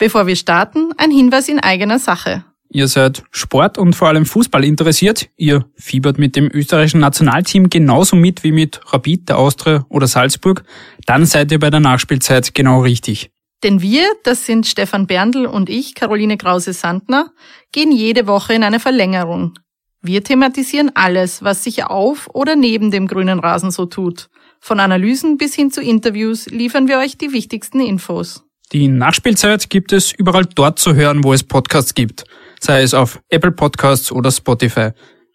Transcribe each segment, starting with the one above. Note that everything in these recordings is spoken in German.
Bevor wir starten, ein Hinweis in eigener Sache. Ihr seid Sport und vor allem Fußball interessiert. Ihr fiebert mit dem österreichischen Nationalteam genauso mit wie mit Rapid, der Austria oder Salzburg. Dann seid ihr bei der Nachspielzeit genau richtig. Denn wir, das sind Stefan Berndl und ich, Caroline Krause-Sandner, gehen jede Woche in eine Verlängerung. Wir thematisieren alles, was sich auf oder neben dem grünen Rasen so tut. Von Analysen bis hin zu Interviews liefern wir euch die wichtigsten Infos. Die Nachspielzeit gibt es überall dort zu hören, wo es Podcasts gibt, sei es auf Apple Podcasts oder Spotify.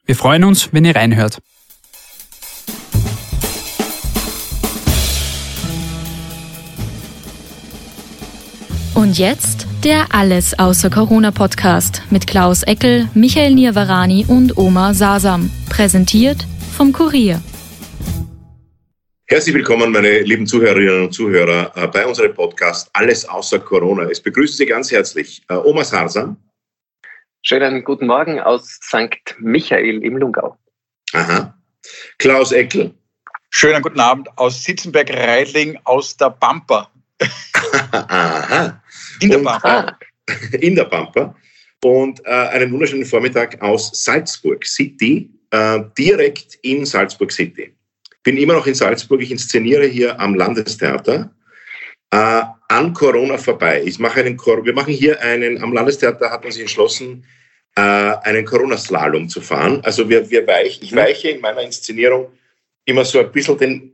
Wir freuen uns, wenn ihr reinhört. Und jetzt der Alles außer Corona Podcast mit Klaus Eckel, Michael Nirvarani und Oma Sasam. Präsentiert vom Kurier. Herzlich willkommen, meine lieben Zuhörerinnen und Zuhörer, äh, bei unserem Podcast Alles außer Corona. Es begrüßt Sie ganz herzlich äh, Oma Sasam. Schönen guten Morgen aus St. Michael im Lungau. Aha. Klaus Eckel. Schönen guten Abend aus Sitzenberg-Reidling aus der Pampa. Aha. In der Und- Pampa. in der Pampa und äh, einen wunderschönen Vormittag aus Salzburg City, äh, direkt in Salzburg City. Bin immer noch in Salzburg, ich inszeniere hier am Landestheater äh, an Corona vorbei. Ich mache einen wir machen hier einen, am Landestheater hat man sich entschlossen, äh, einen Corona-Slalom zu fahren. Also wir, wir weich, ich weiche in meiner Inszenierung immer so ein bisschen den,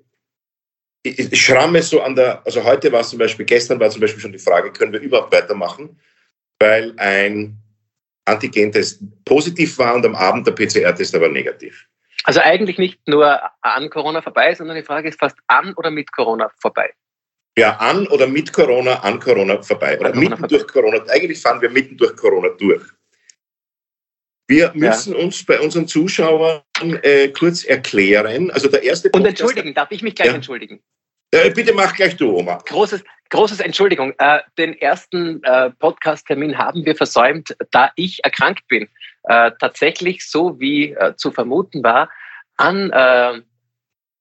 ich ich schramme so an der, also heute war es zum Beispiel, gestern war zum Beispiel schon die Frage, können wir überhaupt weitermachen, weil ein Antigen-Test positiv war und am Abend der PCR-Test aber negativ. Also eigentlich nicht nur an Corona vorbei, sondern die Frage ist fast an oder mit Corona vorbei. Ja, an oder mit Corona, an Corona vorbei. Oder Corona mitten vorbei. durch Corona. Eigentlich fahren wir mitten durch Corona durch. Wir müssen uns bei unseren Zuschauern äh, kurz erklären. Also der erste Und Podcast- entschuldigen, darf ich mich gleich Ja. entschuldigen? Äh, bitte mach gleich du, Oma. Großes, großes Entschuldigung. Äh, den ersten äh, Podcast-Termin haben wir versäumt, da ich erkrankt bin. Äh, tatsächlich, so wie äh, zu vermuten war, an äh,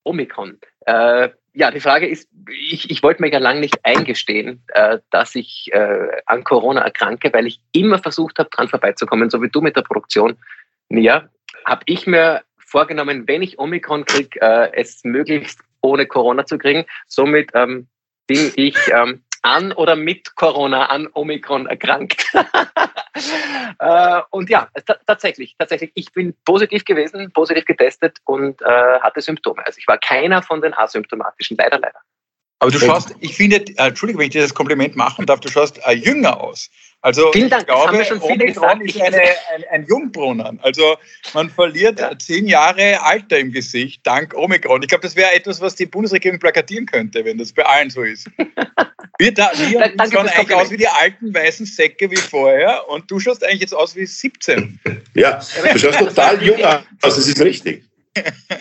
Omikron. Äh, ja, die Frage ist, ich, ich wollte mir ja lange nicht eingestehen, äh, dass ich äh, an Corona erkranke, weil ich immer versucht habe, dran vorbeizukommen, so wie du mit der Produktion. Ja, habe ich mir vorgenommen, wenn ich Omikron kriege, äh, es möglichst ohne Corona zu kriegen. Somit ähm, bin ich ähm, an oder mit Corona an Omikron erkrankt. äh, und ja, ta- tatsächlich, tatsächlich, ich bin positiv gewesen, positiv getestet und äh, hatte Symptome. Also ich war keiner von den asymptomatischen, leider, leider. Aber du schaust, ich finde, äh, Entschuldigung, wenn ich dir das Kompliment machen darf, du schaust äh, jünger aus. Also Vielen Dank, ich das haben glaube, schon viele Omikron gesagt. ist eine, ein, ein Jungbrunnen. Also man verliert Ja. äh, zehn Jahre Alter im Gesicht dank Omikron. Ich glaube, das wäre etwas, was die Bundesregierung plakatieren könnte, wenn das bei allen so ist. Wir, da, wir schauen eigentlich aus wie die alten weißen Säcke wie vorher und du schaust eigentlich jetzt aus wie 17. Ja, du schaust total jung aus. Das ist richtig.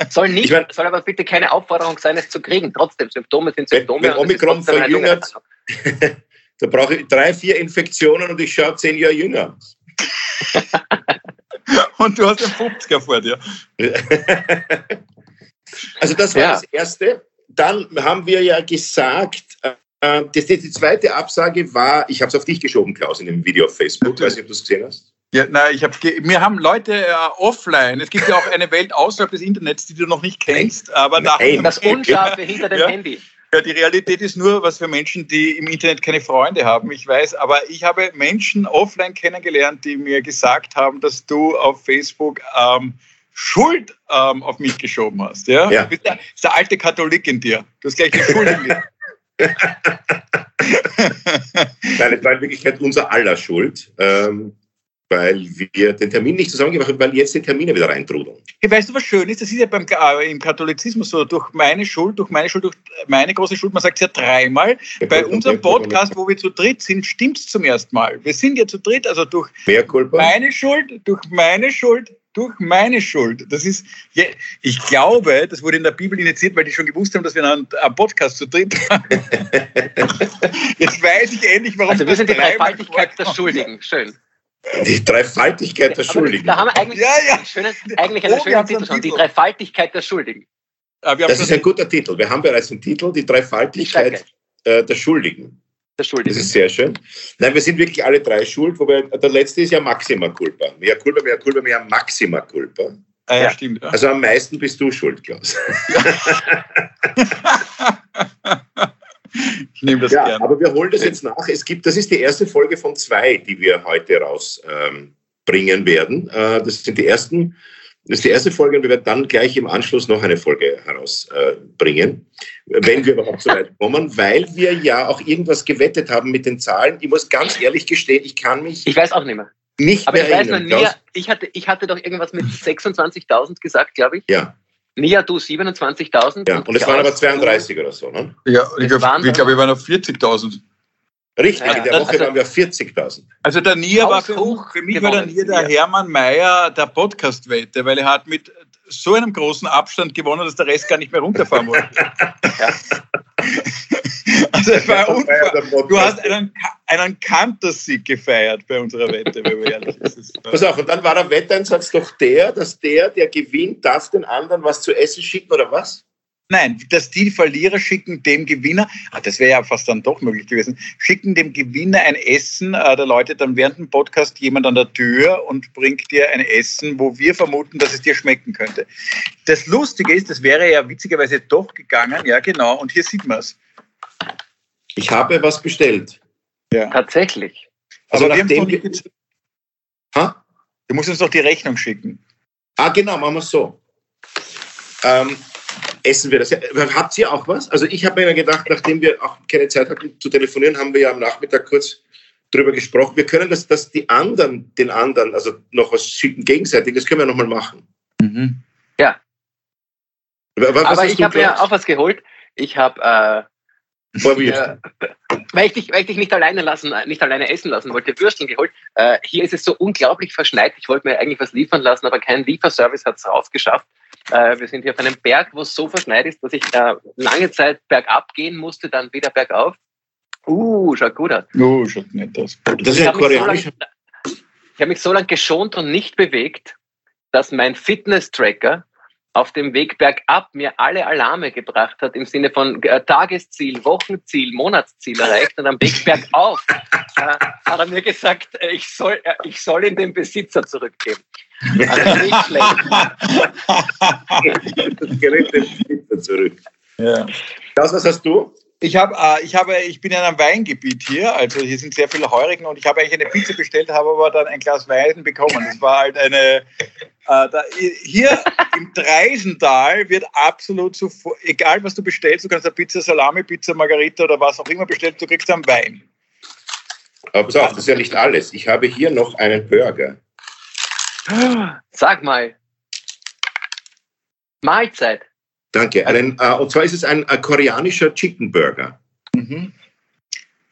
Soll nicht, Ich mein- soll aber bitte keine Aufforderung sein, es zu kriegen. Trotzdem, Symptome sind Wenn- Symptome. wenn ist Omikron verjüngert-. Da brauche ich drei, vier Infektionen und ich schaue zehn Jahre jünger aus. Und du hast einen 50er vor dir. Also das war Ja. das Erste. Dann haben wir ja gesagt, äh, das, die, die zweite Absage war, ich habe es auf dich geschoben, Klaus, in dem Video auf Facebook. Weiß nicht, ob du es gesehen hast. Ja, na, ich habe, mir haben Leute äh, offline. Es gibt ja auch eine Welt außerhalb des Internets, die du noch nicht kennst, aber da Nein. Das Unscharfe hinter dem Ja. Handy. Ja, die Realität ist nur was für Menschen, die im Internet keine Freunde haben. Ich weiß, aber ich habe Menschen offline kennengelernt, die mir gesagt haben, dass du auf Facebook ähm, Schuld ähm, auf mich geschoben hast. Ja? Ja. Du bist der, ist der alte Katholik in dir. Du hast gleich die Schuld in mir. Nein, es war in Wirklichkeit unser aller Schuld, ähm, weil wir den Termin nicht zusammengemacht haben, weil jetzt die Termine wieder reintrudeln. Hey, weißt du, was schön ist? Das ist ja beim, äh, im Katholizismus so, durch meine Schuld, durch meine Schuld, durch meine große Schuld, man sagt es ja dreimal. Bei unserem Podcast, wo wir zu dritt sind, stimmt es zum ersten Mal. Wir sind ja zu dritt, also durch meine Schuld, durch meine Schuld, durch meine Schuld. Das ist, ja, ich glaube, das wurde in der Bibel initiiert, weil die schon gewusst haben, dass wir einen, einen Podcast zu dritt haben. Jetzt weiß ich endlich, warum Also wir das sind die dreimal Dreifaltigkeit der. Schuldigen. Schön. Die Dreifaltigkeit der Schuldigen. Da haben wir eigentlich, Ja, ja. einen schönen, eigentlich einen Oh, schönen Titel schon. Die. Dreifaltigkeit der Schuldigen. Ah, Das ist ein guter Titel. Wir haben bereits einen Titel, die Dreifaltigkeit äh, der Schuldigen. der Schuld Das ist sehr schön. Nein, wir sind wirklich alle drei schuld, wobei der letzte ist ja Maxima Culpa. Mehr Culpa, mehr Culpa, mehr Maxima Culpa. Ah, ja, Ja. stimmt. Ja. Also am meisten bist du schuld, Klaus. Ich nehme das Ja, gern. aber wir holen das jetzt nach. Es gibt, das ist die erste Folge von zwei, die wir heute rausbringen ähm, bringen werden. Äh, das sind die ersten, das ist die erste Folge und wir werden dann gleich im Anschluss noch eine Folge herausbringen, äh, wenn wir überhaupt so weit kommen, weil wir ja auch irgendwas gewettet haben mit den Zahlen. Ich muss ganz ehrlich gestehen, ich kann mich Ich weiß auch nicht mehr. nicht Aber mehr ich weiß noch, erinnern. Nia, Klaus? ich hatte, ich hatte doch irgendwas mit 26.000 gesagt, glaube ich. Ja, Nia, du 27.000. ja. Und es waren aber Klaus, 32 oder so, ne? Ja, ich glaube, glaub, wir waren auf 40.000. Richtig, Ja, in der Woche also- waren wir auf 40.000. Also der Nier war für, für mich war der. Nier der Ja. Hermann Mayer der Podcast-Wette, weil er hat mit so einem großen Abstand gewonnen, dass der Rest gar nicht mehr runterfahren wollte. also es war. Du hast einen, einen Kantersieg gefeiert bei unserer Wette, wenn wir ehrlich sind. Pass auf, und dann war der Wetteinsatz doch der, dass der, der gewinnt, darf den anderen was zu essen schicken oder was? Nein, dass die Verlierer schicken dem Gewinner, ah, das wäre ja fast dann doch möglich gewesen, schicken dem Gewinner ein Essen, äh, da läutet dann während dem Podcast jemand an der Tür und bringt dir ein Essen, wo wir vermuten, dass es dir schmecken könnte. Das Lustige ist, das wäre ja witzigerweise doch gegangen, ja genau, und hier sieht man es. Ich habe was bestellt. Ja. Tatsächlich. Also Aber nachdem wir- gez- Ha? du musst uns doch die Rechnung schicken. Ah, genau, machen wir es so. Ähm, essen wir das. Habt ihr auch was? Also ich habe mir gedacht, nachdem wir auch keine Zeit hatten zu telefonieren, haben wir ja am Nachmittag kurz drüber gesprochen. Wir können das, dass die anderen den anderen, also noch was schicken gegenseitig, das können wir nochmal machen. Mhm. Was aber ich habe mir Klaus? auch was geholt. Ich habe, äh, Ja, weil, ich dich, weil ich dich nicht alleine lassen, äh, nicht alleine essen lassen wollte, Würsteln geholt. Äh, hier ist es so unglaublich verschneit. Ich wollte mir eigentlich was liefern lassen, aber kein Lieferservice hat es rausgeschafft. Äh, wir sind hier auf einem Berg, wo es so verschneit ist, dass ich äh, lange Zeit bergab gehen musste, dann wieder bergauf. Uh, schaut gut aus. Oh, schaut nett aus. Das ist habe so lang, koreanischer. ich hab mich so lange geschont und nicht bewegt, dass mein Fitness-Tracker auf dem Weg bergab mir alle Alarme gebracht hat im Sinne von äh, Tagesziel, Wochenziel, Monatsziel erreicht und am Weg bergauf äh, hat er mir gesagt, äh, ich soll, äh, ich soll ihn dem Besitzer zurückgeben. Also nicht schlecht. das Gerät den Spitzer zurück. ja. Klaus, was hast du? Ich, hab, äh, ich, habe, ich bin in einem Weingebiet hier, also hier sind sehr viele Heurigen und ich habe eigentlich eine Pizza bestellt, habe aber dann ein Glas Wein bekommen. Das war halt eine. Äh, da, hier im Dreisental wird absolut so, egal was du bestellst, du kannst eine Pizza, Salami, Pizza, Margarita oder was auch immer bestellen, du kriegst einen Wein. Aber pass auf, das ist ja nicht alles. Ich habe hier noch einen Burger. Sag mal. Mahlzeit. Danke. Einen, äh, und zwar ist es ein, ein koreanischer Chicken Burger. Mhm.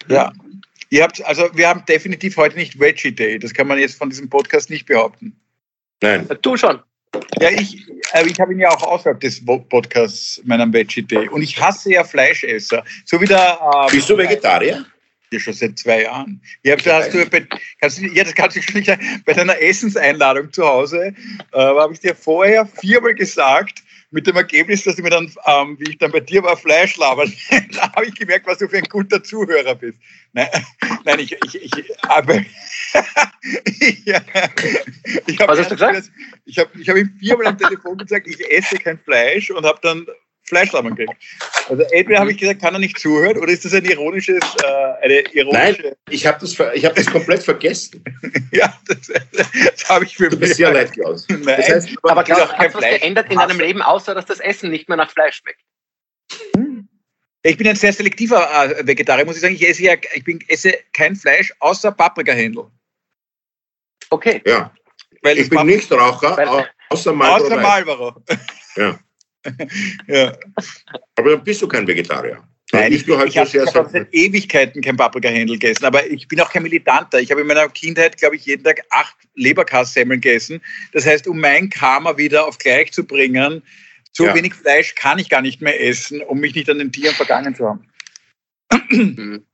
Ja. Ihr habt, also wir haben definitiv heute nicht Veggie Day. Das kann man jetzt von diesem Podcast nicht behaupten. Nein. Du schon. Ja, ich, äh, ich habe ihn ja auch außerhalb des Podcasts meinen Veggie Day. Und ich hasse ja Fleischesser. So wie der. Ähm, Bist du Vegetarier? Ja, schon seit zwei Jahren. Hab, da hast du, bei, kannst ja, das kannst du schon nicht sagen. Bei deiner Essenseinladung zu Hause äh, habe ich dir vorher viermal gesagt, mit dem Ergebnis, dass du mir dann, ähm, wie ich dann bei dir war, Fleisch labern. da habe ich gemerkt, was du für ein guter Zuhörer bist. Nein, nein ich, ich, ich, aber, ja, ich hab Was hast du gesagt? das- Ich habe ich hab ihm viermal am Telefon gesagt, ich esse kein Fleisch und habe dann Fleischlabern gekriegt. Also entweder habe ich gesagt, kann er nicht zuhören, oder ist das ein ironisches, äh, eine ironische... Ich habe das, ich hab das komplett vergessen. Ja, das, das habe ich für Tut mir mich. sehr leid, Klaus. Nein, Das heißt, Aber Klaus, du was Fleisch geändert in deinem Leben, außer dass das Essen nicht mehr nach Fleisch schmeckt? ich bin ein sehr selektiver äh, Vegetarier, muss ich sagen. Ich esse ja, ich bin, esse kein Fleisch außer Paprikahändel. Okay. ja. Weil Ich bin nicht Raucher, außer Marlboro. außer. Marlboro. Ja. ja. Aber dann bist du kein Vegetarier. Nein, ich halt ich habe hab seit Ewigkeiten kein Paprikahändel gegessen, aber ich bin auch kein Militanter. Ich habe in meiner Kindheit, glaube ich, jeden Tag acht Leberkassemmeln gegessen. Das heißt, um mein Karma wieder auf gleich zu bringen, so Ja. wenig Fleisch kann ich gar nicht mehr essen, um mich nicht an den Tieren vergangen zu haben. Hm.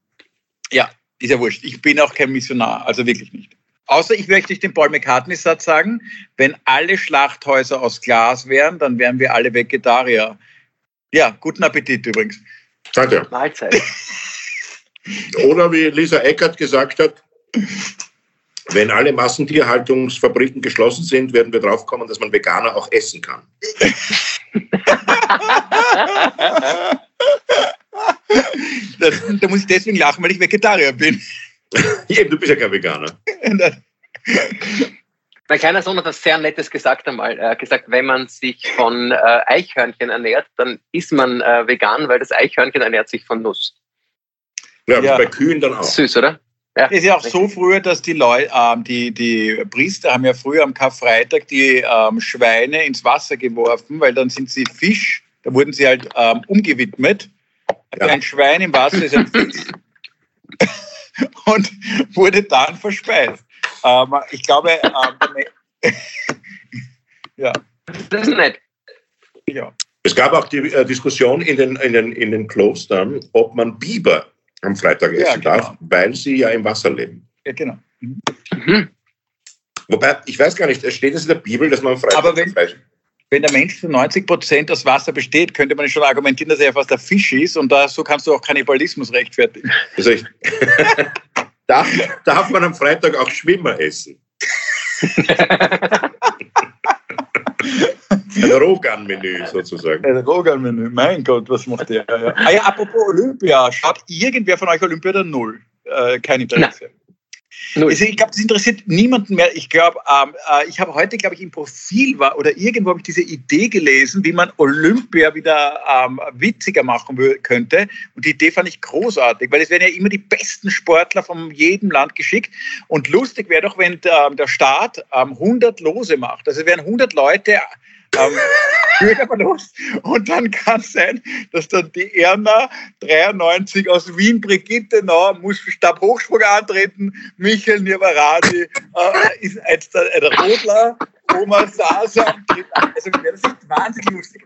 Ja, ist ja wurscht. Ich bin auch kein Missionar, also wirklich nicht. Außer ich möchte den Paul McCartney-Satz sagen, wenn alle Schlachthäuser aus Glas wären, dann wären wir alle Vegetarier. Ja, guten Appetit übrigens. Danke. Mahlzeit. Oder wie Lisa Eckert gesagt hat, wenn alle Massentierhaltungsfabriken geschlossen sind, werden wir draufkommen, dass man Veganer auch essen kann. das, da muss ich deswegen lachen, weil ich Vegetarier bin. Eben, du bist ja kein Veganer. Mein kleiner Sohn hat das sehr Nettes gesagt einmal. Er hat gesagt, wenn man sich von äh, Eichhörnchen ernährt, dann ist man äh, vegan, weil das Eichhörnchen ernährt sich von Nuss. Ja, ja. bei Kühen dann auch. Süß, oder? Ja, ist ja auch so früher, dass die Leute, ähm, die, die Priester haben ja früher am Karfreitag die ähm, Schweine ins Wasser geworfen, weil dann sind sie Fisch, da wurden sie halt ähm, umgewidmet. Also ja. Ein Schwein im Wasser ist ein Fisch und wurde dann verspeist. Ähm, ich glaube, ähm, ja. Das ist nett. Ja. Es gab auch die äh, Diskussion in den, in, den, in den Klostern, ob man Biber am Freitag essen ja, genau. darf, weil sie ja im Wasser leben. Ja, genau. Mhm. Wobei, ich weiß gar nicht, steht es in der Bibel, dass man am Freitag Aber wenn, Fleisch wenn der Mensch zu 90 Prozent aus Wasser besteht, könnte man schon argumentieren, dass er fast der Fisch ist und da, so kannst du auch Kannibalismus rechtfertigen. Also ich, darf, darf man am Freitag auch Schwimmer essen? Ein Rogan-Menü sozusagen. Ein Rogan-Menü, mein Gott, was macht der? Ja. Ah ja, apropos Olympia, schaut irgendwer von euch Olympia oder null? Äh, kein Interesse. Also ich glaube, das interessiert niemanden mehr. Ich glaube, ähm, äh, ich habe heute, glaube ich, im Profil war oder irgendwo habe ich diese Idee gelesen, wie man Olympia wieder ähm, witziger machen könnte. Und die Idee fand ich großartig, weil es werden ja immer die besten Sportler von jedem Land geschickt. Und lustig wäre doch, wenn der, der Staat ähm, 100 Lose macht. Also es wären 100 Leute ähm. Und dann kann es sein, dass dann die Erna 93 aus Wien, Brigitte Nau, muss für Stabhochsprung antreten, Michael Nirvarani äh, ist jetzt ein Rodler, Thomas Sasa. Also das ist wahnsinnig lustig.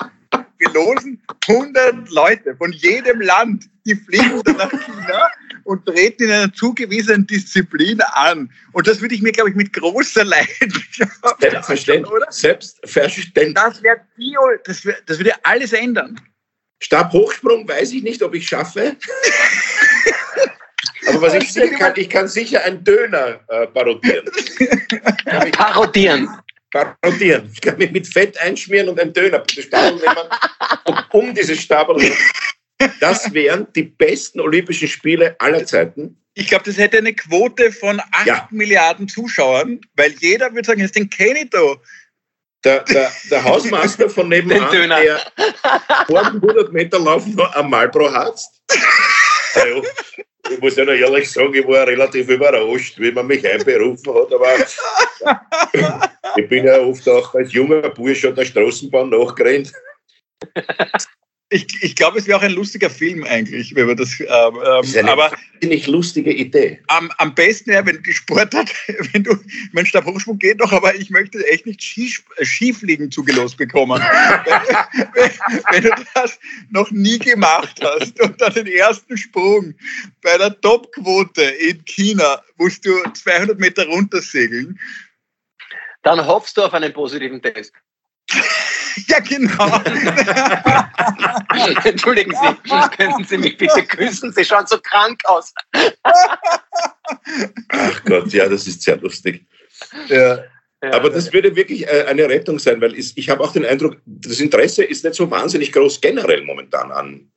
Wir losen 100 Leute von jedem Land, die fliegen dann nach China und treten in einer zugewiesenen Disziplin an. Und das würde ich mir, glaube ich, mit großer Leidenschaft Selbstverständlich. Oder? Selbstverständlich. Das, wär Bio, das, wär, das würde alles ändern. Stabhochsprung weiß ich nicht, ob ich schaffe. Aber was ich sicher kann, ich kann sicher einen Döner äh, parodieren. parodieren. Parodieren. Ich kann mich mit Fett einschmieren und einen Döner bestellen, wenn man um dieses Stabel das wären die besten Olympischen Spiele aller Zeiten. Ich glaube, das hätte eine Quote von 8 ja. Milliarden Zuschauern, weil jeder würde sagen, den kenne ich da. Der, der, der Hausmeister von nebenan, der vor 100 Meter laufen am Marlboro hatzt. Also, ich muss ja noch ehrlich sagen, ich war relativ überrascht, wie man mich einberufen hat, aber ich bin ja oft auch als junger Bursch an der Straßenbahn nachgerannt. Ich, ich glaube, es wäre auch ein lustiger Film eigentlich, wenn man das. Ähm, das ist eine aber nicht lustige Idee. Am, am besten wäre, wenn Sport hat, wenn du, mein Stabhochsprung geht doch, aber ich möchte echt nicht Skif äh, Skifliegen zugelost bekommen. wenn, wenn, du das noch nie gemacht hast und dann den ersten Sprung bei der Topquote in China musst du 200 Meter runtersegeln. Dann hoffst du auf einen positiven Test. Ja, genau. Entschuldigen Sie, können Sie mich bitte küssen? Sie schauen so krank aus. Ach Gott, ja, das ist sehr lustig. Ja. Aber das würde wirklich äh, eine Rettung sein, weil ich habe auch den Eindruck, das Interesse ist nicht so wahnsinnig groß generell momentan an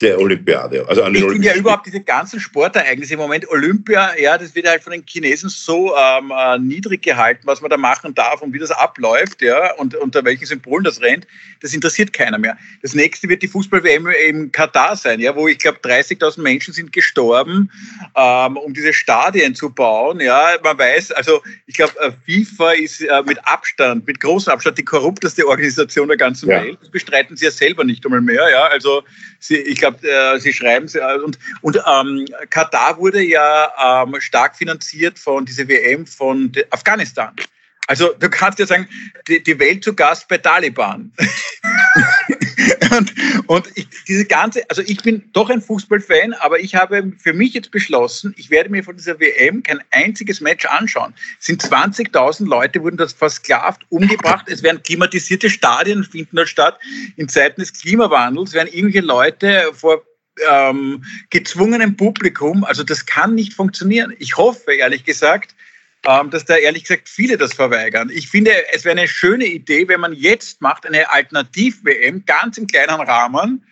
der Olympiade. Also an den ich finde ja überhaupt diese ganzen Sportereignisse im Moment Olympia, ja, das wird halt von den Chinesen so ähm, äh, niedrig gehalten, was man da machen darf und wie das abläuft, ja, und unter welchen Symbolen das rennt, das interessiert keiner mehr. Das nächste wird die Fußball-WM im Katar sein, ja, wo ich glaube 30.000 Menschen sind gestorben, ähm, um diese Stadien zu bauen, ja, man weiß, also ich glaube äh, FIFA ist äh, mit Abstand, mit großem Abstand die korrupteste Organisation der ganzen ja. Welt. Das bestreiten sie ja selber nicht einmal mehr, ja, also sie, ich glaube, äh, Sie schreiben. Äh, und, und ähm, Katar wurde ja ähm, stark finanziert von dieser WM von Afghanistan. Also du kannst ja sagen, die, die Welt zu Gast bei Taliban. und und ich, diese ganze, also ich bin doch ein Fußballfan, aber ich habe für mich jetzt beschlossen, ich werde mir von dieser WM kein einziges Match anschauen. Es sind 20.000 Leute, wurden das versklavt, umgebracht. Es werden klimatisierte Stadien finden dort statt. In Zeiten des Klimawandels werden irgendwelche Leute vor ähm, gezwungenem Publikum. Also das kann nicht funktionieren. Ich hoffe, ehrlich gesagt, dass da ehrlich gesagt viele das verweigern. Ich finde, es wäre eine schöne Idee, wenn man jetzt macht eine Alternativ-WM, ganz im kleinen Rahmen,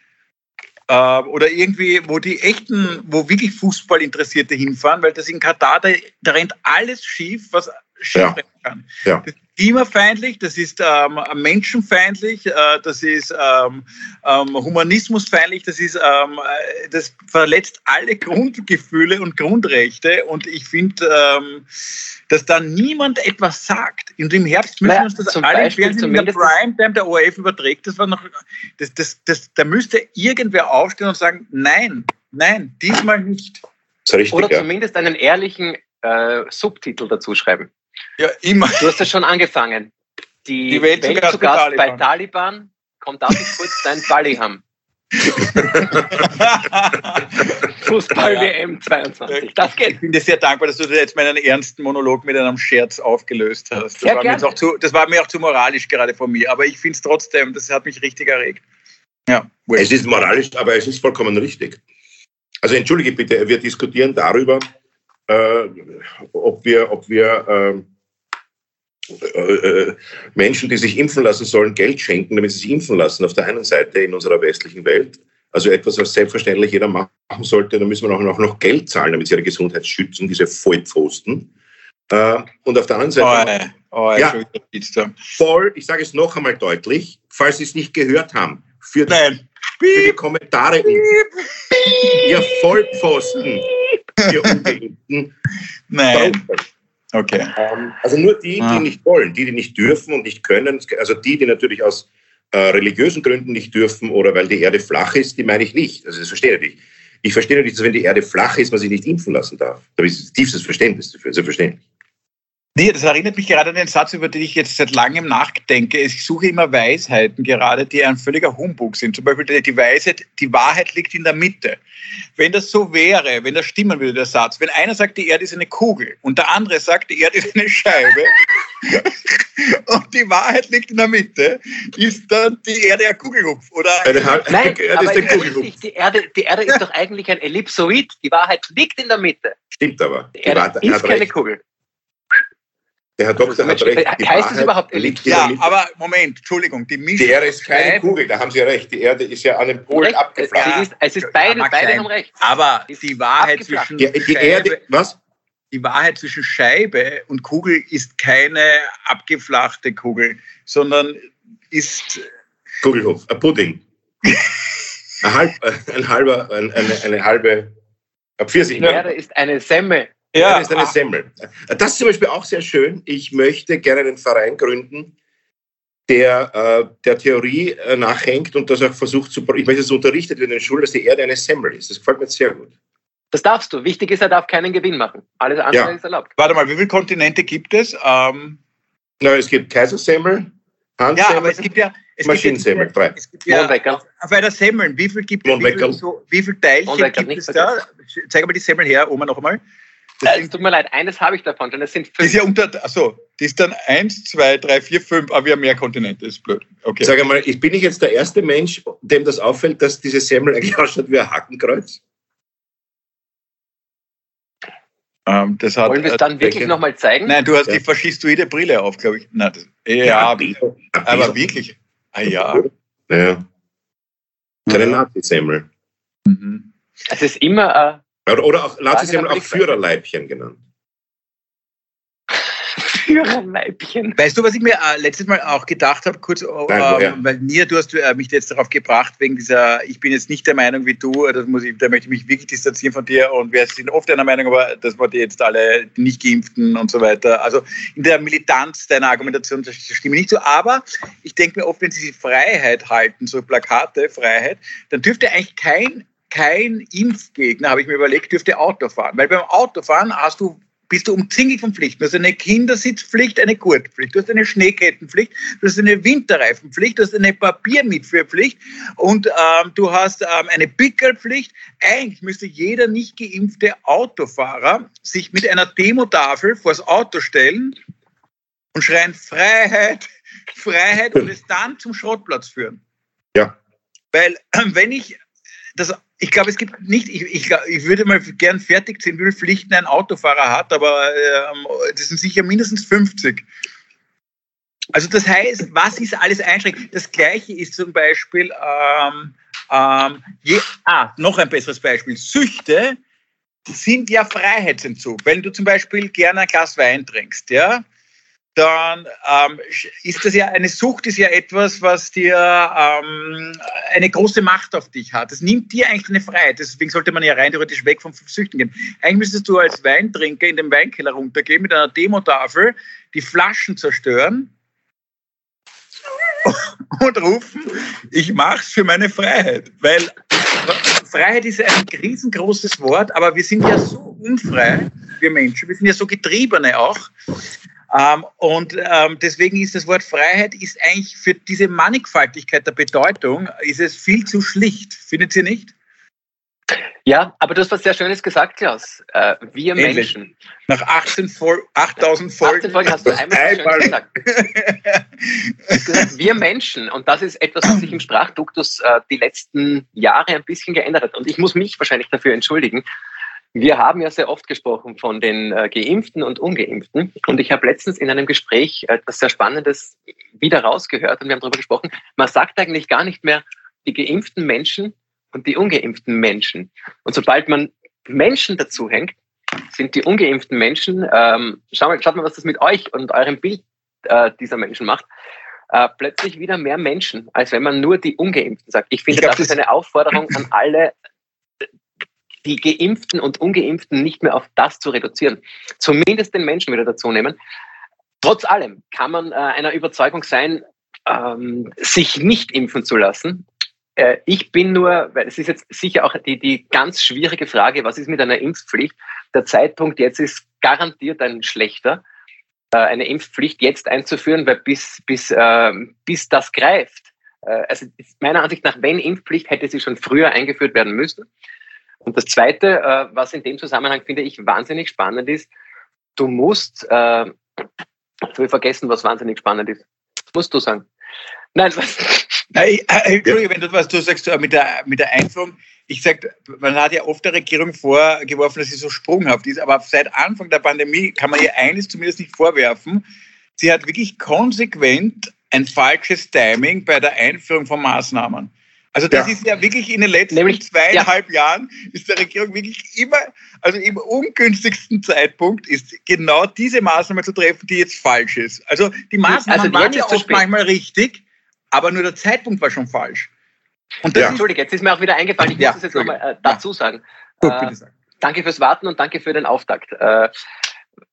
äh, oder irgendwie, wo die echten, wo wirklich Fußballinteressierte hinfahren, weil das in Katar, da, da rennt alles schief, was schief ja. kann. Ja. Das klimafeindlich, das ist ähm, menschenfeindlich, äh, das ist ähm, ähm, humanismusfeindlich, das ist, ähm, äh, das verletzt alle Grundgefühle und Grundrechte und ich finde, ähm, dass da niemand etwas sagt. Und im Herbst müssen naja, uns das alle Fernsehen in der Primetime der ORF überträgt, das war noch, das, das, das, da müsste irgendwer aufstehen und sagen, nein, nein, diesmal nicht. Richtig, Oder zumindest einen ehrlichen äh, Subtitel dazu schreiben. Ja, immer. Du hast ja schon angefangen. Die, Die Welt, Welt zu Gast Taliban. bei Taliban. Kommt darf ich kurz dein Balli haben? Fußball-WM 22. Das geht. Ich bin dir sehr dankbar, dass du jetzt meinen ernsten Monolog mit einem Scherz aufgelöst hast. Das, ja, war, mir auch zu, das war mir auch zu moralisch gerade von mir. Aber ich finde es trotzdem, das hat mich richtig erregt. Ja. Es ist moralisch, aber es ist vollkommen richtig. Also entschuldige bitte, wir diskutieren darüber, äh, ob wir, ob wir äh, äh, Menschen, die sich impfen lassen sollen, Geld schenken, damit sie sich impfen lassen, auf der einen Seite in unserer westlichen Welt. Also etwas, was selbstverständlich jeder machen sollte, da müssen wir auch noch Geld zahlen, damit sie ihre Gesundheit schützen, diese Vollpfosten. Äh, und auf der anderen Seite. Oh, oh, ja, voll, ich sage es noch einmal deutlich, falls Sie es nicht gehört haben, für, Nein. für die Kommentare. Piep. Ihr Vollpfosten für Ungeimpften. Nein. Okay. Ähm, also nur die, die ah. nicht wollen, die, die nicht dürfen und nicht können, also die, die natürlich aus äh, religiösen Gründen nicht dürfen oder weil die Erde flach ist, die meine ich nicht. Also das verstehe ich nicht. Ich verstehe nicht, dass wenn die Erde flach ist, man sich nicht impfen lassen darf. Da habe ich tiefstes Verständnis dafür, selbstverständlich. Nee, das erinnert mich gerade an den Satz, über den ich jetzt seit langem nachdenke. Ich suche immer Weisheiten, gerade die ein völliger Humbug sind. Zum Beispiel die Weisheit, die Wahrheit liegt in der Mitte. Wenn das so wäre, wenn das stimmen würde, der Satz, wenn einer sagt, die Erde ist eine Kugel und der andere sagt, die Erde ist eine Scheibe und die Wahrheit liegt in der Mitte, ist dann die Erde ein Kugelhupf, oder? Nein, die Erde, ist Kugelhupf. Die, Erde, die Erde ist doch eigentlich ein Ellipsoid. Die Wahrheit liegt in der Mitte. Stimmt aber. Die Erde die ist keine recht. Kugel. Der Herr Doktor hat recht. Die heißt es überhaupt Ellipse? Ja, aber Moment, Entschuldigung. Die, die Erde ist keine Kugel, da haben Sie recht. Die Erde ist ja an den Polen abgeflacht. Es ist, es ist beide, ja, beide haben recht. Aber die Wahrheit zwischen die, die Erde, was? Die Wahrheit zwischen Scheibe und Kugel ist keine abgeflachte Kugel, sondern ist Kugelhof, ein Pudding. ein, halb, ein halber, ein, eine, eine halbe Pfirsich. Die Erde ist eine Semmel. Ja, das ist eine Semmel. Das ist zum Beispiel auch sehr schön. Ich möchte gerne einen Verein gründen, der äh, der Theorie äh, nachhängt und das auch versucht zu. Ich möchte, dass unterrichtet wird in den Schulen, dass die Erde eine Semmel ist. Das gefällt mir sehr gut. Das darfst du. Wichtig ist, er darf keinen Gewinn machen. Alles andere ja. ist erlaubt. Warte mal, wie viele Kontinente gibt es? Ähm Na, es gibt Kaisersemmel, Handsemmel, ja, aber es gibt ja es Maschinensemmel, drei. Es gibt ja, auf einer Semmel, wie viel gibt es? Wie, viel, so, wie viel Teilchen gibt es da? Zeig mal die Semmel her, Oma noch einmal. Das äh, es tut mir leid, eines habe ich davon schon. Es sind fünf. Das ist ja unter, achso, die ist dann eins, zwei, drei, vier, fünf, aber wir haben mehr Kontinente, das ist blöd. Okay. Sag einmal, ich bin ich jetzt der erste Mensch, dem das auffällt, dass diese Semmel eigentlich ausschaut wie ein Hakenkreuz? Ähm, das hat, Wollen wir es dann wirklich nochmal zeigen? Nein, du hast ja. die faschistoide Brille auf, glaube ich. Nein, das, ja, ja aber, aber wirklich. Ah ja. Ja. Keine Nazi-Semmel. Mhm. Es ist immer oder, oder auch, Nazis haben auch Führerleibchen genannt. Führerleibchen. Weißt du, was ich mir äh, letztes Mal auch gedacht habe, kurz, Nein, ähm, weil Nia, du hast äh, mich jetzt darauf gebracht, wegen dieser, ich bin jetzt nicht der Meinung wie du, das muss ich, da möchte ich mich wirklich distanzieren von dir und wir sind oft einer Meinung, aber dass wir die jetzt alle nicht geimpften und so weiter. Also in der Militanz deiner Argumentation das stimme ich nicht so, aber ich denke mir oft, wenn sie die Freiheit halten, so Plakate, Freiheit, dann dürfte eigentlich kein kein Impfgegner, habe ich mir überlegt, dürfte Auto fahren. Weil beim Autofahren hast du bist du umzingelt von Pflichten. Du hast eine Kindersitzpflicht, eine Gurtpflicht, du hast eine Schneekettenpflicht, du hast eine Winterreifenpflicht, du hast eine Papiermitführpflicht und ähm, du hast ähm, eine Pickelpflicht. Eigentlich müsste jeder nicht geimpfte Autofahrer sich mit einer Demotafel vors Auto stellen und schreien Freiheit, Freiheit und es dann zum Schrottplatz führen. Ja. Weil wenn ich das, ich glaube, es gibt nicht, ich, ich, ich würde mal gern fertig sehen, wie viele Pflichten ein Autofahrer hat, aber ähm, das sind sicher mindestens 50. Also das heißt, was ist alles einschränkt? Das Gleiche ist zum Beispiel, ähm, ähm, je, ah, noch ein besseres Beispiel, Süchte sind ja Freiheitsentzug. Wenn du zum Beispiel gerne ein Glas Wein trinkst, ja, dann ähm, ist das ja eine Sucht, ist ja etwas, was dir ähm, eine große Macht auf dich hat. Das nimmt dir eigentlich eine Freiheit. Deswegen sollte man ja rein theoretisch weg vom Süchten gehen. Eigentlich müsstest du als Weintrinker in den Weinkeller runtergehen mit einer Demotafel, die Flaschen zerstören und rufen, ich mach's für meine Freiheit. Weil Freiheit ist ein riesengroßes Wort, aber wir sind ja so unfrei, wir Menschen, wir sind ja so Getriebene auch. Ähm, und ähm, deswegen ist das Wort Freiheit ist eigentlich für diese Mannigfaltigkeit der Bedeutung ist es viel zu schlicht. Findet ihr nicht? Ja, aber du hast was sehr Schönes gesagt, Klaus. Äh, wir Ähnlich. Menschen. Nach 18 Vol 8000 Folgen. 18 Folgen hast du einmal, einmal. gesagt. gesagt. Wir Menschen, und das ist etwas, was sich im Sprachduktus äh, die letzten Jahre ein bisschen geändert hat. Und ich muss mich wahrscheinlich dafür entschuldigen. Wir haben ja sehr oft gesprochen von den äh, Geimpften und Ungeimpften. Und ich habe letztens in einem Gespräch etwas sehr Spannendes wieder rausgehört und wir haben darüber gesprochen. Man sagt eigentlich gar nicht mehr, die geimpften Menschen und die ungeimpften Menschen. Und sobald man Menschen dazu hängt, sind die ungeimpften Menschen, ähm, schaut, mal, schaut mal, was das mit euch und eurem Bild äh, dieser Menschen macht, äh, plötzlich wieder mehr Menschen, als wenn man nur die Ungeimpften sagt. Ich finde, ich glaub, das ist eine Aufforderung an alle, die Geimpften und Ungeimpften nicht mehr auf das zu reduzieren. Zumindest den Menschen wieder dazu nehmen. Trotz allem kann man äh, einer Überzeugung sein, ähm, sich nicht impfen zu lassen äh, ich bin nur, weil es ist jetzt sicher auch die, die ganz schwierige Frage, was ist mit einer Impfpflicht? Der Zeitpunkt jetzt ist garantiert ein schlechter, äh, eine Impfpflicht jetzt einzuführen, weil bis, bis, äh, bis das greift, äh, also meiner Ansicht nach, wenn Impfpflicht, hätte sie schon früher eingeführt werden müssen. Und das Zweite, äh, was in dem Zusammenhang finde ich wahnsinnig spannend ist, du musst, äh, ich will vergessen, was wahnsinnig spannend ist. Musst du sagen. Nein, was, Nein, äh, Entschuldige, wenn du was du sagst äh, mit der, mit der Einführung. Ich sag, man hat ja oft der Regierung vorgeworfen, dass sie so sprunghaft ist, aber seit Anfang der Pandemie kann man ihr eines zumindest nicht vorwerfen. Sie hat wirklich konsequent ein falsches Timing bei der Einführung von Maßnahmen. Also das ja. ist ja wirklich in den letzten Nämlich, zweieinhalb ja. Jahren ist der Regierung wirklich immer, also im ungünstigsten Zeitpunkt ist genau diese Maßnahme zu treffen, die jetzt falsch ist. Also die Maßnahmen also waren ja oft manchmal richtig, aber nur der Zeitpunkt war schon falsch. Und das ja. Entschuldige, jetzt ist mir auch wieder eingefallen, ich muss es jetzt nochmal äh, dazu sagen. Gut, äh, sagen. Danke fürs Warten und danke für den Auftakt. Äh,